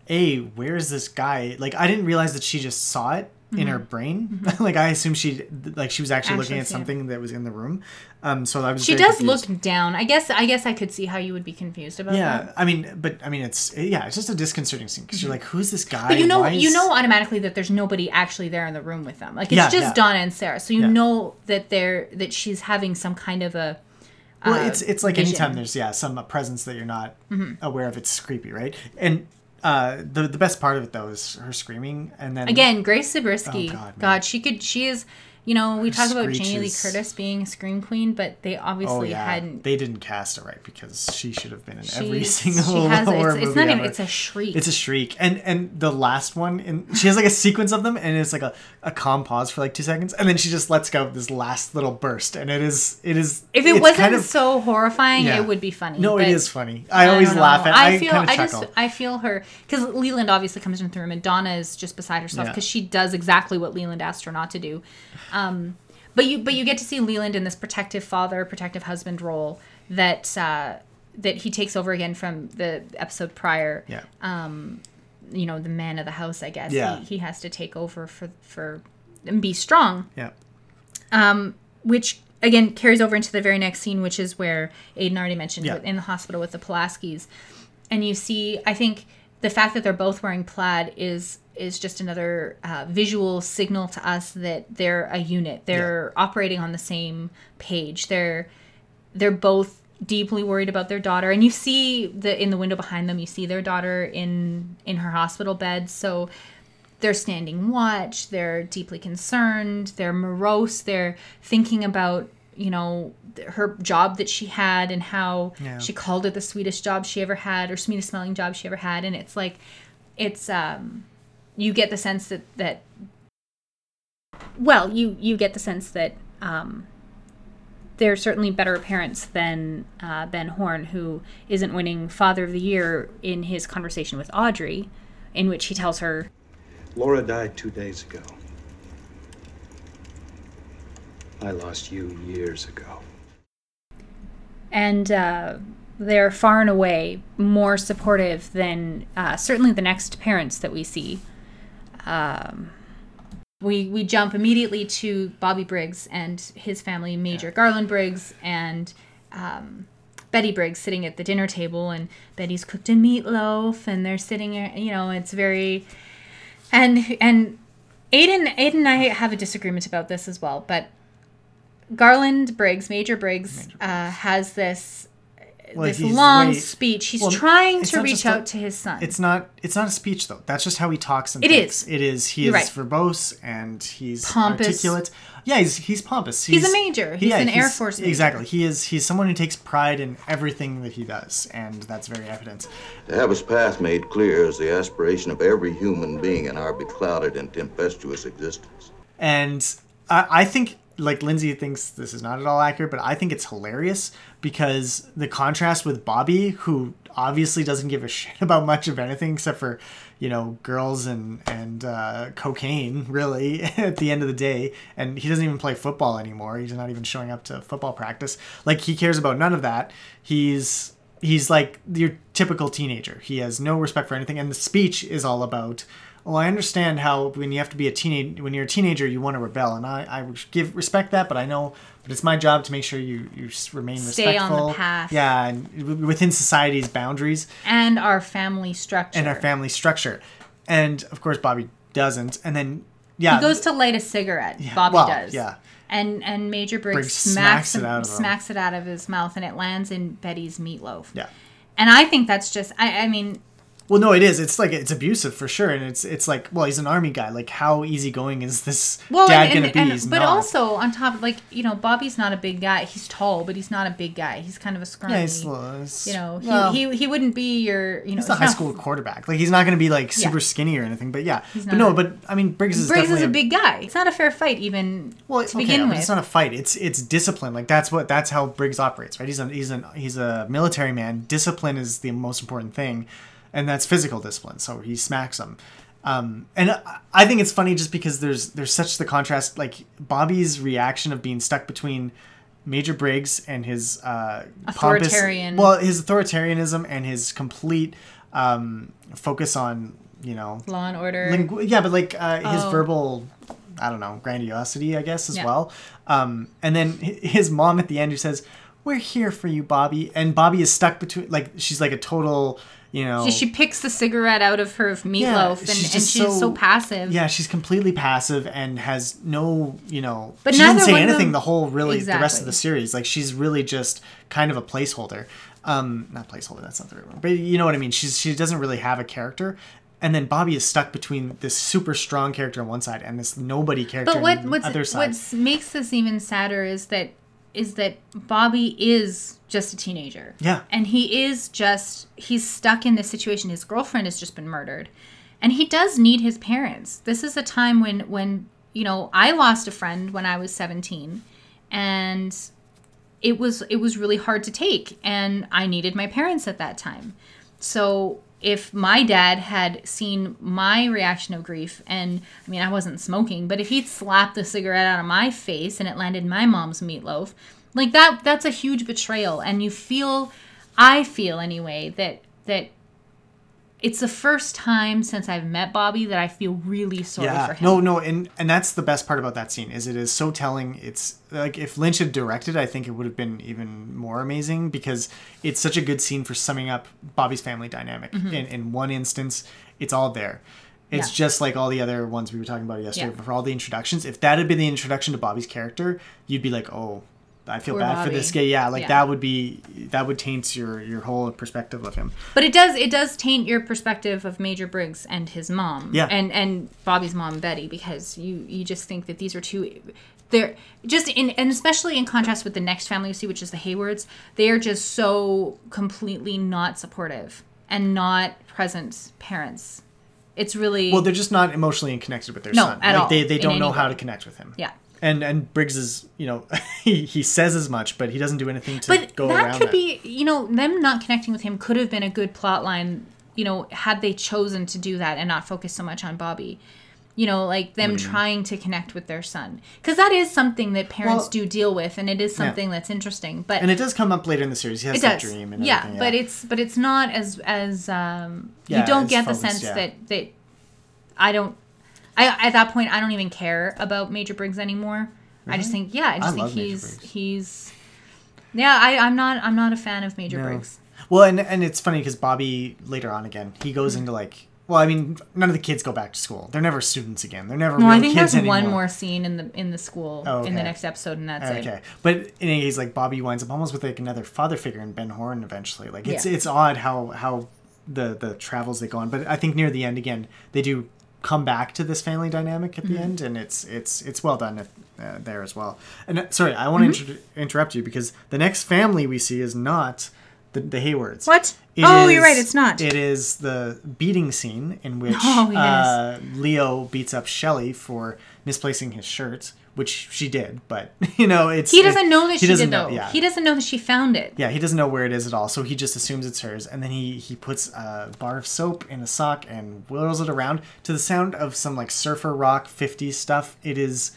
Speaker 2: a where is this guy? Like I didn't realize that she just saw it in her brain. like I assume she like she was actually, looking
Speaker 1: Mm-hmm.
Speaker 2: At
Speaker 1: see it.
Speaker 2: something that was in the room. Um, so I was.
Speaker 1: She does
Speaker 2: confused.
Speaker 1: look down. I guess. I guess I could see how you would be confused about
Speaker 2: Yeah,
Speaker 1: that.
Speaker 2: I mean, but I mean, it's yeah, it's just a disconcerting scene because you're like, who's this guy?
Speaker 1: Mm-hmm. But you know,
Speaker 2: Why
Speaker 1: you know automatically that there's nobody actually there in the room with them. Like it's
Speaker 2: Yeah,
Speaker 1: just
Speaker 2: yeah.
Speaker 1: Donna and Sarah. So you
Speaker 2: Yeah.
Speaker 1: know that they're that she's having some kind of a.
Speaker 2: Well,
Speaker 1: uh,
Speaker 2: it's it's like
Speaker 1: vision.
Speaker 2: anytime there's yeah some uh, presence that you're not
Speaker 1: Mm-hmm.
Speaker 2: aware of, it's creepy, right? And uh, the the best part of it though is her screaming, and then
Speaker 1: Again, Grace Zabriskie.
Speaker 2: Oh, God,
Speaker 1: God, she could. She is. You know, we talk about Jamie Lee Curtis being a scream queen, but they
Speaker 2: oh
Speaker 1: obviously
Speaker 2: yeah,
Speaker 1: hadn't.
Speaker 2: they didn't cast her right because she should have been in every single
Speaker 1: she has.
Speaker 2: horror
Speaker 1: It's, it's
Speaker 2: movie
Speaker 1: not even. It's a shriek.
Speaker 2: It's a shriek, and and the last one, in she has like a sequence of them, and it's like a, a calm pause for like two seconds, and then she just lets go of this last little burst, and it is it is.
Speaker 1: if it wasn't
Speaker 2: kind of,
Speaker 1: so horrifying,
Speaker 2: Yeah.
Speaker 1: it would be funny.
Speaker 2: no, it is funny. I always laugh at. I,
Speaker 1: feel.
Speaker 2: kind of
Speaker 1: I just. I feel her because Leland obviously comes into the room and Donna is just beside herself
Speaker 2: Yeah.
Speaker 1: because she does exactly what Leland asked her not to do. Um, Um, but you but you get to see Leland in this protective father, protective husband role that uh, that he takes over again from the episode prior.
Speaker 2: yeah, um,
Speaker 1: You know, the man of the house. I guess.
Speaker 2: Yeah.
Speaker 1: He, he has to take over for for and be strong
Speaker 2: yeah, um,
Speaker 1: which again carries over into the very next scene, which is where Aiden already mentioned
Speaker 2: Yeah.
Speaker 1: in the hospital with the Pulaskis, and you see, I think the fact that they're both wearing plaid is is just another uh, visual signal to us that they're a unit. They're operating on the same page. They're they're both deeply worried about their daughter, and you see the in the window behind them. You see their daughter in in her hospital bed. So they're standing watch they're deeply concerned they're morose they're thinking about you know her job that she had and how
Speaker 2: Yeah.
Speaker 1: she called it the sweetest job she ever had or sweetest smelling job she ever had and it's like it's um you get the sense that that well you you get the sense that um they're certainly better parents than uh, Ben Horne, who isn't winning Father of the Year in his conversation with Audrey, in which he tells her
Speaker 5: Laura died two days ago. I lost you years ago.
Speaker 1: and uh, they're far and away more supportive than uh, certainly the next parents that we see. Um, we we jump immediately to Bobby Briggs and his family, Major Garland Briggs and um, Betty Briggs sitting at the dinner table, and Betty's cooked a meatloaf, and they're sitting, you know, it's very, and and Aiden Aiden and I have a disagreement about this as well, but Garland Briggs, Major Briggs, Uh, has this
Speaker 2: Well,
Speaker 1: this
Speaker 2: he's
Speaker 1: long
Speaker 2: way-
Speaker 1: speech. He's
Speaker 2: well,
Speaker 1: trying to reach
Speaker 2: just a-
Speaker 1: out to his son.
Speaker 2: It's not. It's not a speech though. That's just how he talks and
Speaker 1: It
Speaker 2: thinks.
Speaker 1: is.
Speaker 2: It is. He
Speaker 1: You're
Speaker 2: is
Speaker 1: right.
Speaker 2: verbose and he's
Speaker 1: Pompous.
Speaker 2: articulate. Yeah, he's he's pompous.
Speaker 1: He's a major. He's an Air Force major.
Speaker 2: Exactly. He is. He's someone who takes pride in everything that he does, and that's very evident.
Speaker 7: To have his path made clear is the aspiration of every human being in our beclouded and tempestuous existence.
Speaker 2: And I, I think, like Lindsay thinks this is not at all accurate, but I think it's hilarious because the contrast with Bobby, who obviously doesn't give a shit about much of anything except for, you know, girls and and uh, cocaine, really, at the end of the day, and he doesn't even play football anymore. He's not even showing up to football practice. Like he cares about none of that. He's he's like your typical teenager. He has no respect for anything, and the speech is all about. Well, I understand how when you have to be a teenage when you're a teenager, you want to rebel, and I, I give respect that, but I know, but it's my job to make sure you you remain
Speaker 1: Stay on the
Speaker 2: respectful.
Speaker 1: path.
Speaker 2: Yeah, and within society's boundaries
Speaker 1: and our family structure.
Speaker 2: and our family structure, and of course Bobby doesn't, and then yeah,
Speaker 1: He goes to light a cigarette.
Speaker 2: Yeah,
Speaker 1: Bobby
Speaker 2: well,
Speaker 1: does.
Speaker 2: yeah.
Speaker 1: And and Major Briggs,
Speaker 2: Briggs
Speaker 1: smacks
Speaker 2: smacks it out of him.
Speaker 1: smacks it out of his mouth, and it lands in Betty's meatloaf.
Speaker 2: yeah.
Speaker 1: And I think that's just. I, I mean,
Speaker 2: Well, no, it is. It's like it's abusive for sure, and it's it's like well, he's an army guy. Like how easygoing is this
Speaker 1: well,
Speaker 2: dad
Speaker 1: and,
Speaker 2: gonna be?
Speaker 1: and- but
Speaker 2: not.
Speaker 1: also on top, of like you know, Bobby's not a big guy. He's tall, but he's not a big guy. He's kind of a scrawny.
Speaker 2: yeah, he's, he's-
Speaker 1: you know, he,
Speaker 2: well,
Speaker 1: he he wouldn't be your you know.
Speaker 2: He's a high
Speaker 1: not-
Speaker 2: school quarterback. Like he's not going to be like super
Speaker 1: Yeah.
Speaker 2: skinny or anything. But yeah, but no,
Speaker 1: a-
Speaker 2: but I mean Briggs is
Speaker 1: Briggs is
Speaker 2: definitely
Speaker 1: a big guy. It's not a fair fight, even
Speaker 2: well,
Speaker 1: to
Speaker 2: okay,
Speaker 1: begin with.
Speaker 2: it's not a fight. It's it's discipline. Like that's what that's how Briggs operates, right? He's a he's a he's a military man. Discipline is the most important thing, and that's physical discipline. So he smacks him. Um, and I- think it's funny just because there's there's such the contrast. Like Bobby's reaction of being stuck between Major Briggs and his uh, pompous-
Speaker 1: Authoritarian.
Speaker 2: well, his authoritarianism and his complete um, focus on you know
Speaker 1: Law and Order.
Speaker 2: lingu- yeah, but like uh, his
Speaker 1: Oh.
Speaker 2: verbal I don't know grandiosity, I guess as
Speaker 1: Yeah.
Speaker 2: well. Um, and then his mom at the end who says, "We're here for you, Bobby," and Bobby is stuck between like she's like a total, you know.
Speaker 1: She, she picks the cigarette out of her meatloaf and,
Speaker 2: she's
Speaker 1: and she's so,
Speaker 2: so-
Speaker 1: passive.
Speaker 2: Yeah, she's completely passive and has no, you know,
Speaker 1: But
Speaker 2: she doesn't say anything
Speaker 1: them-
Speaker 2: the whole really the rest of the series. Like she's really just kind of a placeholder. Um, not placeholder, that's not the right word. But you know what I mean. She's she doesn't really have a character. And then Bobby is stuck between this super strong character on one side and this nobody character
Speaker 1: But what
Speaker 2: on the other side.
Speaker 1: But what makes this even sadder is that is that Bobby is just a teenager.
Speaker 2: Yeah.
Speaker 1: And he is just he's stuck in this situation. His girlfriend has just been murdered. And he does need his parents. This is a time when when you know, I lost a friend when I was 17 and it was it was really hard to take and I needed my parents at that time. So if my dad had seen my reaction of grief and I mean I wasn't smoking, but if he'd slapped the cigarette out of my face and it landed my mom's meatloaf, like that that's a huge betrayal. And you feel I feel anyway that that it's the first time since I've met Bobby that I feel really sorry for him.
Speaker 2: No, no, and and that's the best part about that scene is it is so telling. It's like if Lynch had directed, I think it would have been even more amazing because it's such a good scene for summing up Bobby's family dynamic. In in one instance, it's all there. It's
Speaker 1: Mm-hmm. Yeah.
Speaker 2: just like all the other ones we were talking about yesterday.
Speaker 1: Yeah.
Speaker 2: For all the introductions, if that had been the introduction to Bobby's character, you'd be like, oh. I feel
Speaker 1: Poor
Speaker 2: bad for this guy. Yeah, like
Speaker 1: Yeah.
Speaker 2: that would be that would taint your your whole perspective of him.
Speaker 1: But it does it does taint your perspective of Major Briggs and his mom.
Speaker 2: Yeah.
Speaker 1: And and Bobby's mom Betty because you you just think that these are two they're just in and especially in contrast with the next family you see, which is the Haywards, they are just so completely not supportive and not present parents. It's really
Speaker 2: Well, they're just not emotionally connected with their
Speaker 1: No,
Speaker 2: son.
Speaker 1: at
Speaker 2: like
Speaker 1: all,
Speaker 2: they they don't know how to connect with him.
Speaker 1: yeah.
Speaker 2: And and Briggs is you know he, he says as much, but he doesn't do anything to
Speaker 1: But
Speaker 2: go
Speaker 1: that
Speaker 2: around
Speaker 1: could
Speaker 2: that.
Speaker 1: be, you know, them not connecting with him could have been a good plot line, you know, had they chosen to do that and not focus so much on Bobby. You know, like them trying to connect with their son. Because that is something that parents
Speaker 2: Well-
Speaker 1: do deal with, and it is something that's interesting. But
Speaker 2: and it does come up later in the series. He has
Speaker 1: it
Speaker 2: that
Speaker 1: does.
Speaker 2: dream and
Speaker 1: yeah,
Speaker 2: everything.
Speaker 1: but it's but it's not as as um
Speaker 2: Yeah,
Speaker 1: you don't get the sense
Speaker 2: yeah.
Speaker 1: that that I don't I at that point I don't even care about Major Briggs anymore. I just think yeah, I just think he's he's yeah, I, I'm not I'm not a fan of Major
Speaker 2: No.
Speaker 1: Briggs.
Speaker 2: well, and and it's funny because Bobby later on again he goes
Speaker 1: Mm-hmm.
Speaker 2: into like well, I mean, none of the kids go back to school. They're never students again. They're never
Speaker 1: No, I think there's one more scene in the in the school
Speaker 2: Oh,
Speaker 1: in the next episode, and that's it.
Speaker 2: Okay, but in any case, like Bobby winds up almost with like another father figure in Ben Horne eventually. Like it's
Speaker 1: Yeah.
Speaker 2: it's odd how how the the travels they go on, but I think near the end again they do come back to this family dynamic at the
Speaker 1: Mm-hmm.
Speaker 2: end, and it's it's it's well done uh, there as well. And uh, sorry, I want to
Speaker 1: Mm-hmm.
Speaker 2: inter- interrupt you because the next family we see is not the the Haywards.
Speaker 1: What?
Speaker 2: It
Speaker 1: Oh, you're right, it's not.
Speaker 2: It is the beating scene in which
Speaker 1: Oh, yes.
Speaker 2: uh, Leo beats up Shelly for misplacing his shirt, which she did, but you know it's
Speaker 1: He doesn't
Speaker 2: it-
Speaker 1: know that
Speaker 2: he
Speaker 1: she
Speaker 2: doesn't
Speaker 1: did
Speaker 2: know-
Speaker 1: though.
Speaker 2: yeah.
Speaker 1: He doesn't know that she found it.
Speaker 2: Yeah, he doesn't know where it is at all, so he just assumes it's hers, and then he he puts a bar of soap in a sock and whirls it around to the sound of some like surfer rock '50s stuff. It is.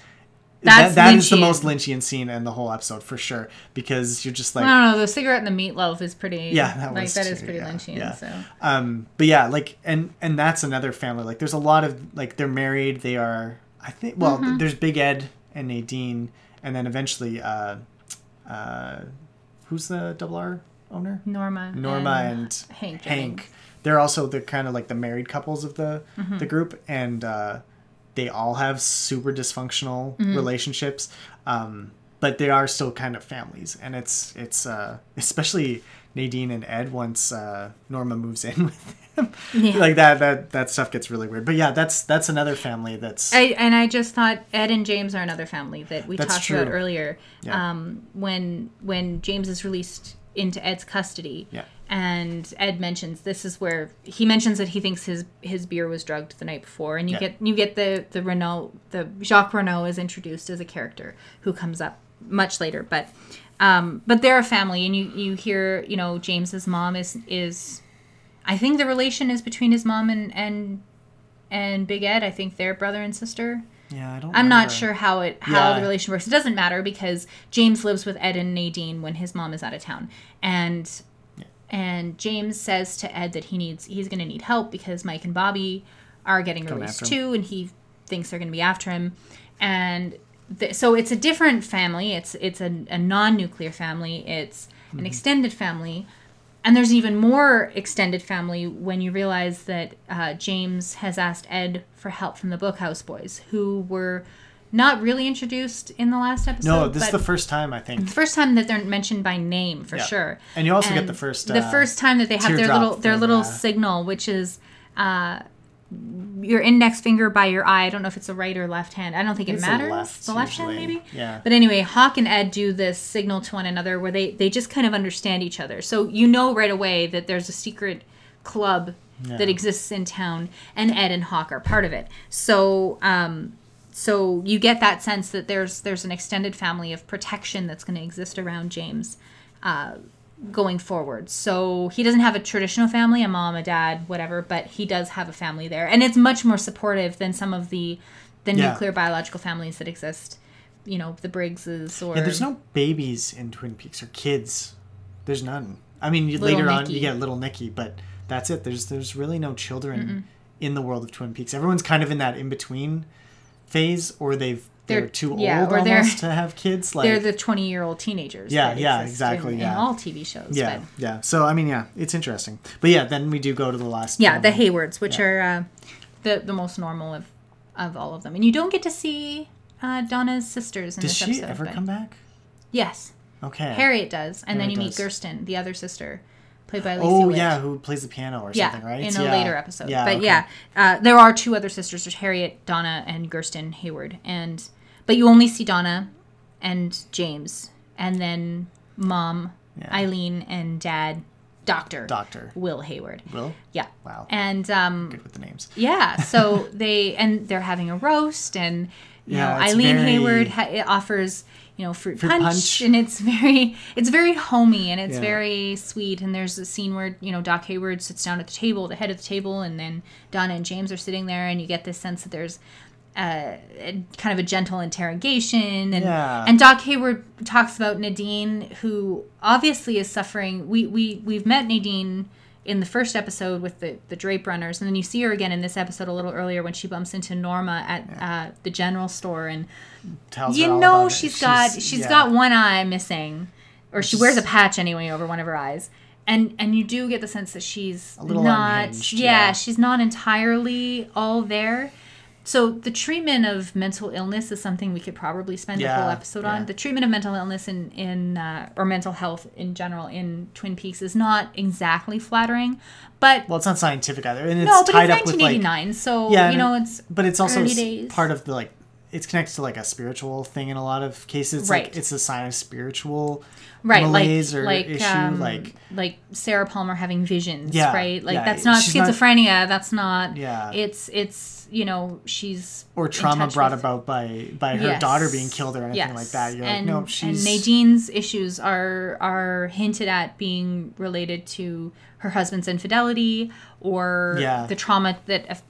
Speaker 1: That's
Speaker 2: that, that is the most Lynchian scene in the whole episode for sure because you're just like
Speaker 1: I don't know. The cigarette and the meatloaf is pretty.
Speaker 2: Yeah, that
Speaker 1: like that is
Speaker 2: too,
Speaker 1: pretty
Speaker 2: yeah,
Speaker 1: Lynchian.
Speaker 2: yeah.
Speaker 1: So
Speaker 2: um but yeah like and and that's another family like there's a lot of like they're married they are i think well
Speaker 1: Mm-hmm.
Speaker 2: there's big ed and nadine and then eventually uh uh who's the double r owner
Speaker 1: Norma,
Speaker 2: norma and,
Speaker 1: Hank.
Speaker 2: hank they're also the kind of like the married couples of the
Speaker 1: Mm-hmm.
Speaker 2: the group and uh they all have super dysfunctional
Speaker 1: Mm-hmm.
Speaker 2: relationships um but they are still kind of families and it's it's uh especially nadine and ed once uh norma moves in with them
Speaker 1: Yeah.
Speaker 2: like that that that stuff gets really weird but yeah that's that's another family that's
Speaker 1: I, and I just thought Ed and James are another family that we
Speaker 2: That's
Speaker 1: talked about earlier.
Speaker 2: Yeah.
Speaker 1: Um, when when James is released into Ed's custody,
Speaker 2: Yeah.
Speaker 1: and Ed mentions this is where he mentions that he thinks his his beer was drugged the night before, and you
Speaker 2: Yeah.
Speaker 1: get you get the the Renault the Jacques Renault is introduced as a character who comes up much later, but um, but they're a family, and you you hear you know James's mom is is I think the relation is between his mom and and and Big Ed. I think they're brother and sister.
Speaker 2: yeah i don't know.
Speaker 1: I'm not sure how it how
Speaker 2: Yeah.
Speaker 1: the relation works. It doesn't matter because James lives with Ed and Nadine when his mom is out of town, and and James says to Ed that he needs he's going to need help because Mike and Bobby are getting
Speaker 2: Coming
Speaker 1: released too, and he thinks they're going to be after him, and th- so it's a different family. It's it's a, a non-nuclear family. It's an extended family, and there's even more extended family when you realize that uh, James has asked Ed for help from the Bookhouse Boys, who were not really introduced in the last episode.
Speaker 2: No, this is the first time I think.
Speaker 1: the first time that they're mentioned by name for
Speaker 2: Yeah.
Speaker 1: sure.
Speaker 2: And you also get the first,
Speaker 1: the
Speaker 2: uh,
Speaker 1: first time that they have their little their
Speaker 2: thing,
Speaker 1: little signal, which is uh, your index finger by your eye. I don't know if it's a right or left hand. I don't think it
Speaker 2: It's the
Speaker 1: matters.
Speaker 2: left,
Speaker 1: the left hand maybe.
Speaker 2: Yeah.
Speaker 1: But anyway, Hawk and Ed do this signal to one another where they they just kind of understand each other. So you know right away that there's a secret club that exists in town, and Ed and Hawk are part of it. So um, so you get that sense that there's there's an extended family of protection that's going to exist around James uh, going forward. So he doesn't have a traditional family, a mom, a dad, whatever, but he does have a family there, and it's much more supportive than some of the the
Speaker 2: Yeah.
Speaker 1: nuclear biological families that exist. You know, the Briggses or
Speaker 2: Yeah, there's no babies in Twin Peaks or kids. There's none. I mean,
Speaker 1: Little
Speaker 2: later on you get little Nicky, but that's it. There's there's really no children in the world of Twin Peaks. Everyone's kind of in that in between phase, or they've they're,
Speaker 1: They're-
Speaker 2: too
Speaker 1: yeah,
Speaker 2: old
Speaker 1: or they're-
Speaker 2: almost to have kids. Like
Speaker 1: they're the 20 year old teenagers.
Speaker 2: Yeah, yeah, exactly,
Speaker 1: In,
Speaker 2: yeah.
Speaker 1: in all TV shows.
Speaker 2: yeah,
Speaker 1: but-
Speaker 2: yeah. So I mean, yeah, it's interesting. But yeah, then we do go to the last.
Speaker 1: yeah, the. Haywards, which are uh, the the most normal of of all of them, and you don't get to see uh, Donna's sisters in
Speaker 2: Does
Speaker 1: this
Speaker 2: she
Speaker 1: episode.
Speaker 2: ever
Speaker 1: but-
Speaker 2: come back?
Speaker 1: Yes,
Speaker 2: Okay.
Speaker 1: Harriet does, and then you
Speaker 2: Harriet
Speaker 1: meet
Speaker 2: does.
Speaker 1: Gersten, the other sister, played by Lacey
Speaker 2: Oh
Speaker 1: Witt.
Speaker 2: yeah, who plays the piano or
Speaker 1: yeah,
Speaker 2: something, right?
Speaker 1: in a
Speaker 2: Yeah.
Speaker 1: later episode.
Speaker 2: Yeah,
Speaker 1: but
Speaker 2: okay.
Speaker 1: yeah, uh, there are two other sisters. There's Harriet, Donna, and Gersten Hayward, and but you only see Donna and James, and then mom
Speaker 2: Yeah.
Speaker 1: Eileen and dad Doctor
Speaker 2: Doctor
Speaker 1: Will Hayward.
Speaker 2: Will.
Speaker 1: Yeah.
Speaker 2: Wow.
Speaker 1: And um,
Speaker 2: Good with the names.
Speaker 1: yeah, so they and they're having a roast, and you
Speaker 2: Yeah,
Speaker 1: know Eileen
Speaker 2: very-
Speaker 1: Hayward ha- it offers you know fruit,
Speaker 2: Fruit
Speaker 1: punch,
Speaker 2: punch.
Speaker 1: and it's very it's very homey and it's
Speaker 2: Yeah.
Speaker 1: very sweet. And there's a scene where you know Doc Hayward sits down at the table, the head of the table, and then Donna and James are sitting there, and you get this sense that there's. Uh, kind of a gentle interrogation, and
Speaker 2: Yeah.
Speaker 1: and Doc Hayward talks about Nadine, who obviously is suffering. We we we've met Nadine in the first episode with the the drape runners, and then you see her again in this episode a little earlier when she bumps into Norma at uh, the general store, and
Speaker 2: Tells
Speaker 1: you
Speaker 2: her all
Speaker 1: know
Speaker 2: about it.
Speaker 1: she's got she's
Speaker 2: yeah.
Speaker 1: got one eye missing, or she wears a patch anyway over one of her eyes. And, and you do get the sense that she's
Speaker 2: little
Speaker 1: not yeah,
Speaker 2: yeah.
Speaker 1: she's not entirely all there so the treatment of mental illness is something we could probably spend a whole episode
Speaker 2: yeah.
Speaker 1: on. The treatment of mental illness in in uh, or mental health in general in Twin Peaks is not exactly flattering, but
Speaker 2: Well, it's not scientific either, and it's
Speaker 1: no, but
Speaker 2: tied
Speaker 1: it's
Speaker 2: up with like
Speaker 1: 1989, so
Speaker 2: Yeah,
Speaker 1: you know it's
Speaker 2: but it's also part of the like it's connected to like a spiritual thing in a lot of cases. It's
Speaker 1: Right.
Speaker 2: like it's a sign of spiritual
Speaker 1: right
Speaker 2: malaise
Speaker 1: like
Speaker 2: or
Speaker 1: like
Speaker 2: issue.
Speaker 1: um,
Speaker 2: like
Speaker 1: like Sarah Palmer having visions,
Speaker 2: Yeah,
Speaker 1: right? Like
Speaker 2: yeah,
Speaker 1: that's not
Speaker 2: she's not-
Speaker 1: schizophrenia. that's not.
Speaker 2: Yeah.
Speaker 1: It's it's you know she's
Speaker 2: or trauma brought
Speaker 1: with-
Speaker 2: about by by her
Speaker 1: Yes.
Speaker 2: daughter being killed or anything
Speaker 1: Yes.
Speaker 2: like that. You're
Speaker 1: and,
Speaker 2: like, no,
Speaker 1: and
Speaker 2: she's
Speaker 1: Nadine's issues are are hinted at being related to her husband's infidelity or
Speaker 2: Yeah.
Speaker 1: the trauma that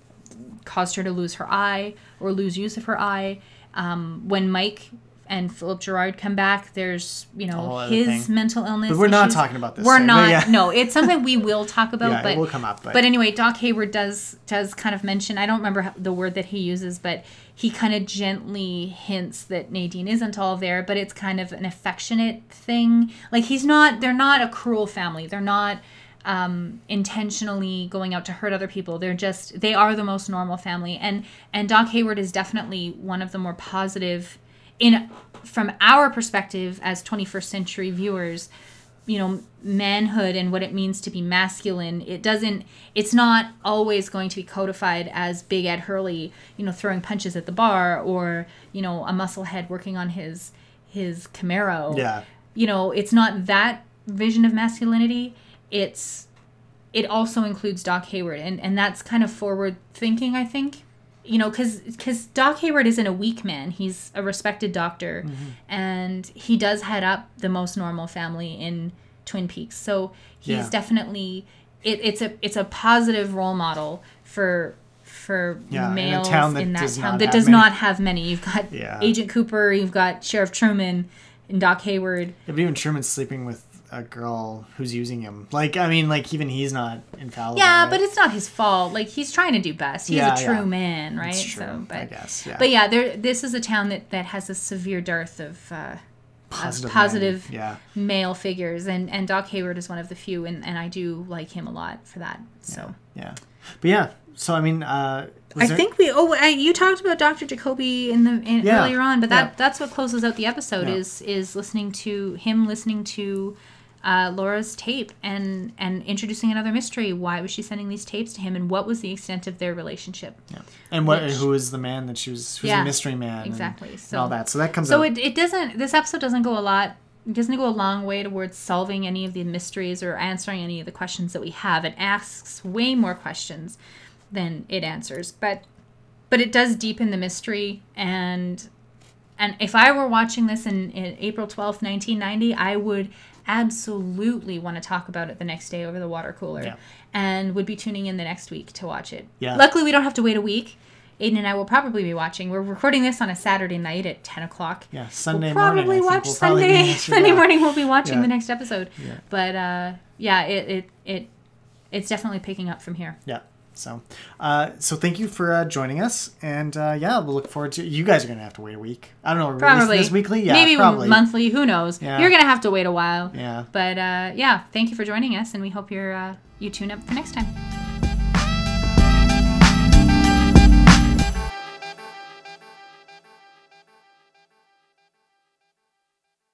Speaker 1: caused her to lose her eye or lose use of her eye. Um, when Mike and Philip Gerard come back, there's you know his
Speaker 2: thing.
Speaker 1: mental illness.
Speaker 2: But we're not talking about this
Speaker 1: We're not.
Speaker 2: yeah.
Speaker 1: No, it's something we will talk about.
Speaker 2: Yeah, it
Speaker 1: but
Speaker 2: will come up, but-
Speaker 1: but anyway, Doc Hayward does does kind of mention. I don't remember the word that he uses, but he kind of gently hints that Nadine isn't all there, but it's kind of an affectionate thing. Like he's not. They're not a cruel family. They're not um, intentionally going out to hurt other people. They're just they are the most normal family, and and Doc Hayward is definitely one of the more positive in from our perspective as 21st century viewers you know manhood and what it means to be masculine it doesn't it's not always going to be codified as big ed hurley you know throwing punches at the bar or you know a musclehead working on his his camaro
Speaker 2: Yeah.
Speaker 1: you know it's not that vision of masculinity it's it also includes doc hayward and and that's kind of forward thinking i think you know because because doc hayward isn't a weak man he's a respected doctor
Speaker 2: Mm-hmm.
Speaker 1: and he does head up the most normal family in twin peaks so he's
Speaker 2: Yeah.
Speaker 1: definitely it, it's a it's a positive role model for for
Speaker 2: Yeah, in
Speaker 1: males
Speaker 2: town that
Speaker 1: in that
Speaker 2: does
Speaker 1: town that does
Speaker 2: many.
Speaker 1: not have many you've got
Speaker 2: Yeah.
Speaker 1: agent cooper you've got sheriff truman and doc hayward
Speaker 2: Yeah, but even Truman's sleeping with a girl who's using him. Like I mean, like even he's not infallible.
Speaker 1: Yeah,
Speaker 2: right?
Speaker 1: but it's not his fault. Like he's trying to do best. He's
Speaker 2: Yeah,
Speaker 1: a true
Speaker 2: yeah.
Speaker 1: man, right?
Speaker 2: It's true,
Speaker 1: So, but
Speaker 2: I guess, yeah.
Speaker 1: But yeah, there. This is a town that that has a severe dearth of. Uh,
Speaker 2: Positive
Speaker 1: of positive
Speaker 2: men, yeah.
Speaker 1: male figures, and and Doc Hayward is one of the few, and, and I do like him a lot for that. So
Speaker 2: Yeah, but yeah. So I mean, uh, was
Speaker 1: I
Speaker 2: there-
Speaker 1: think we. Oh, I, you talked about Dr. Jacoby in the in,
Speaker 2: Yeah,
Speaker 1: earlier on, but that
Speaker 2: yeah.
Speaker 1: that's what closes out the episode
Speaker 2: Yeah.
Speaker 1: is is listening to him listening to uh, Laura's tape and and introducing another mystery. Why was she sending these tapes to him, and what was the extent of their relationship?
Speaker 2: and what
Speaker 1: which-
Speaker 2: who was the man that she was? Who's
Speaker 1: Yeah,
Speaker 2: the mystery man? and-
Speaker 1: exactly.
Speaker 2: and
Speaker 1: So-
Speaker 2: all that. So that comes. Up.
Speaker 1: So
Speaker 2: out.
Speaker 1: it, it doesn't. This episode doesn't go a lot. It doesn't go a long way towards solving any of the mysteries or answering any of the questions that we have. It asks way more questions than it answers, but but it does deepen the mystery and and if I were watching this in, in April twelfth, nineteen ninety, I would absolutely want to talk about it the next day over the water cooler,
Speaker 2: Yeah.
Speaker 1: and would be tuning in the next week to watch it.
Speaker 2: Yeah.
Speaker 1: Luckily, we don't have to wait a week. Aiden and I will probably be watching. We're recording this on a Saturday night at ten o'clock.
Speaker 2: yeah, Sunday
Speaker 1: we'll probably
Speaker 2: morning.
Speaker 1: Watch
Speaker 2: we'll
Speaker 1: Sunday. Sunday morning, we'll be watching
Speaker 2: Yeah.
Speaker 1: the next episode.
Speaker 2: Yeah.
Speaker 1: But uh, yeah, it, it it it's definitely picking up from here.
Speaker 2: Yeah. So, uh, so thank you for uh, joining us, and uh, yeah, we'll look forward to. You guys are gonna have to wait a week. I don't know.
Speaker 1: Probably
Speaker 2: this weekly. Yeah,
Speaker 1: maybe
Speaker 2: probably.
Speaker 1: monthly. Who knows?
Speaker 2: Yeah.
Speaker 1: You're gonna have to wait a while.
Speaker 2: Yeah.
Speaker 1: But uh, yeah, thank you for joining us, and we hope you're uh, you tune up for next time.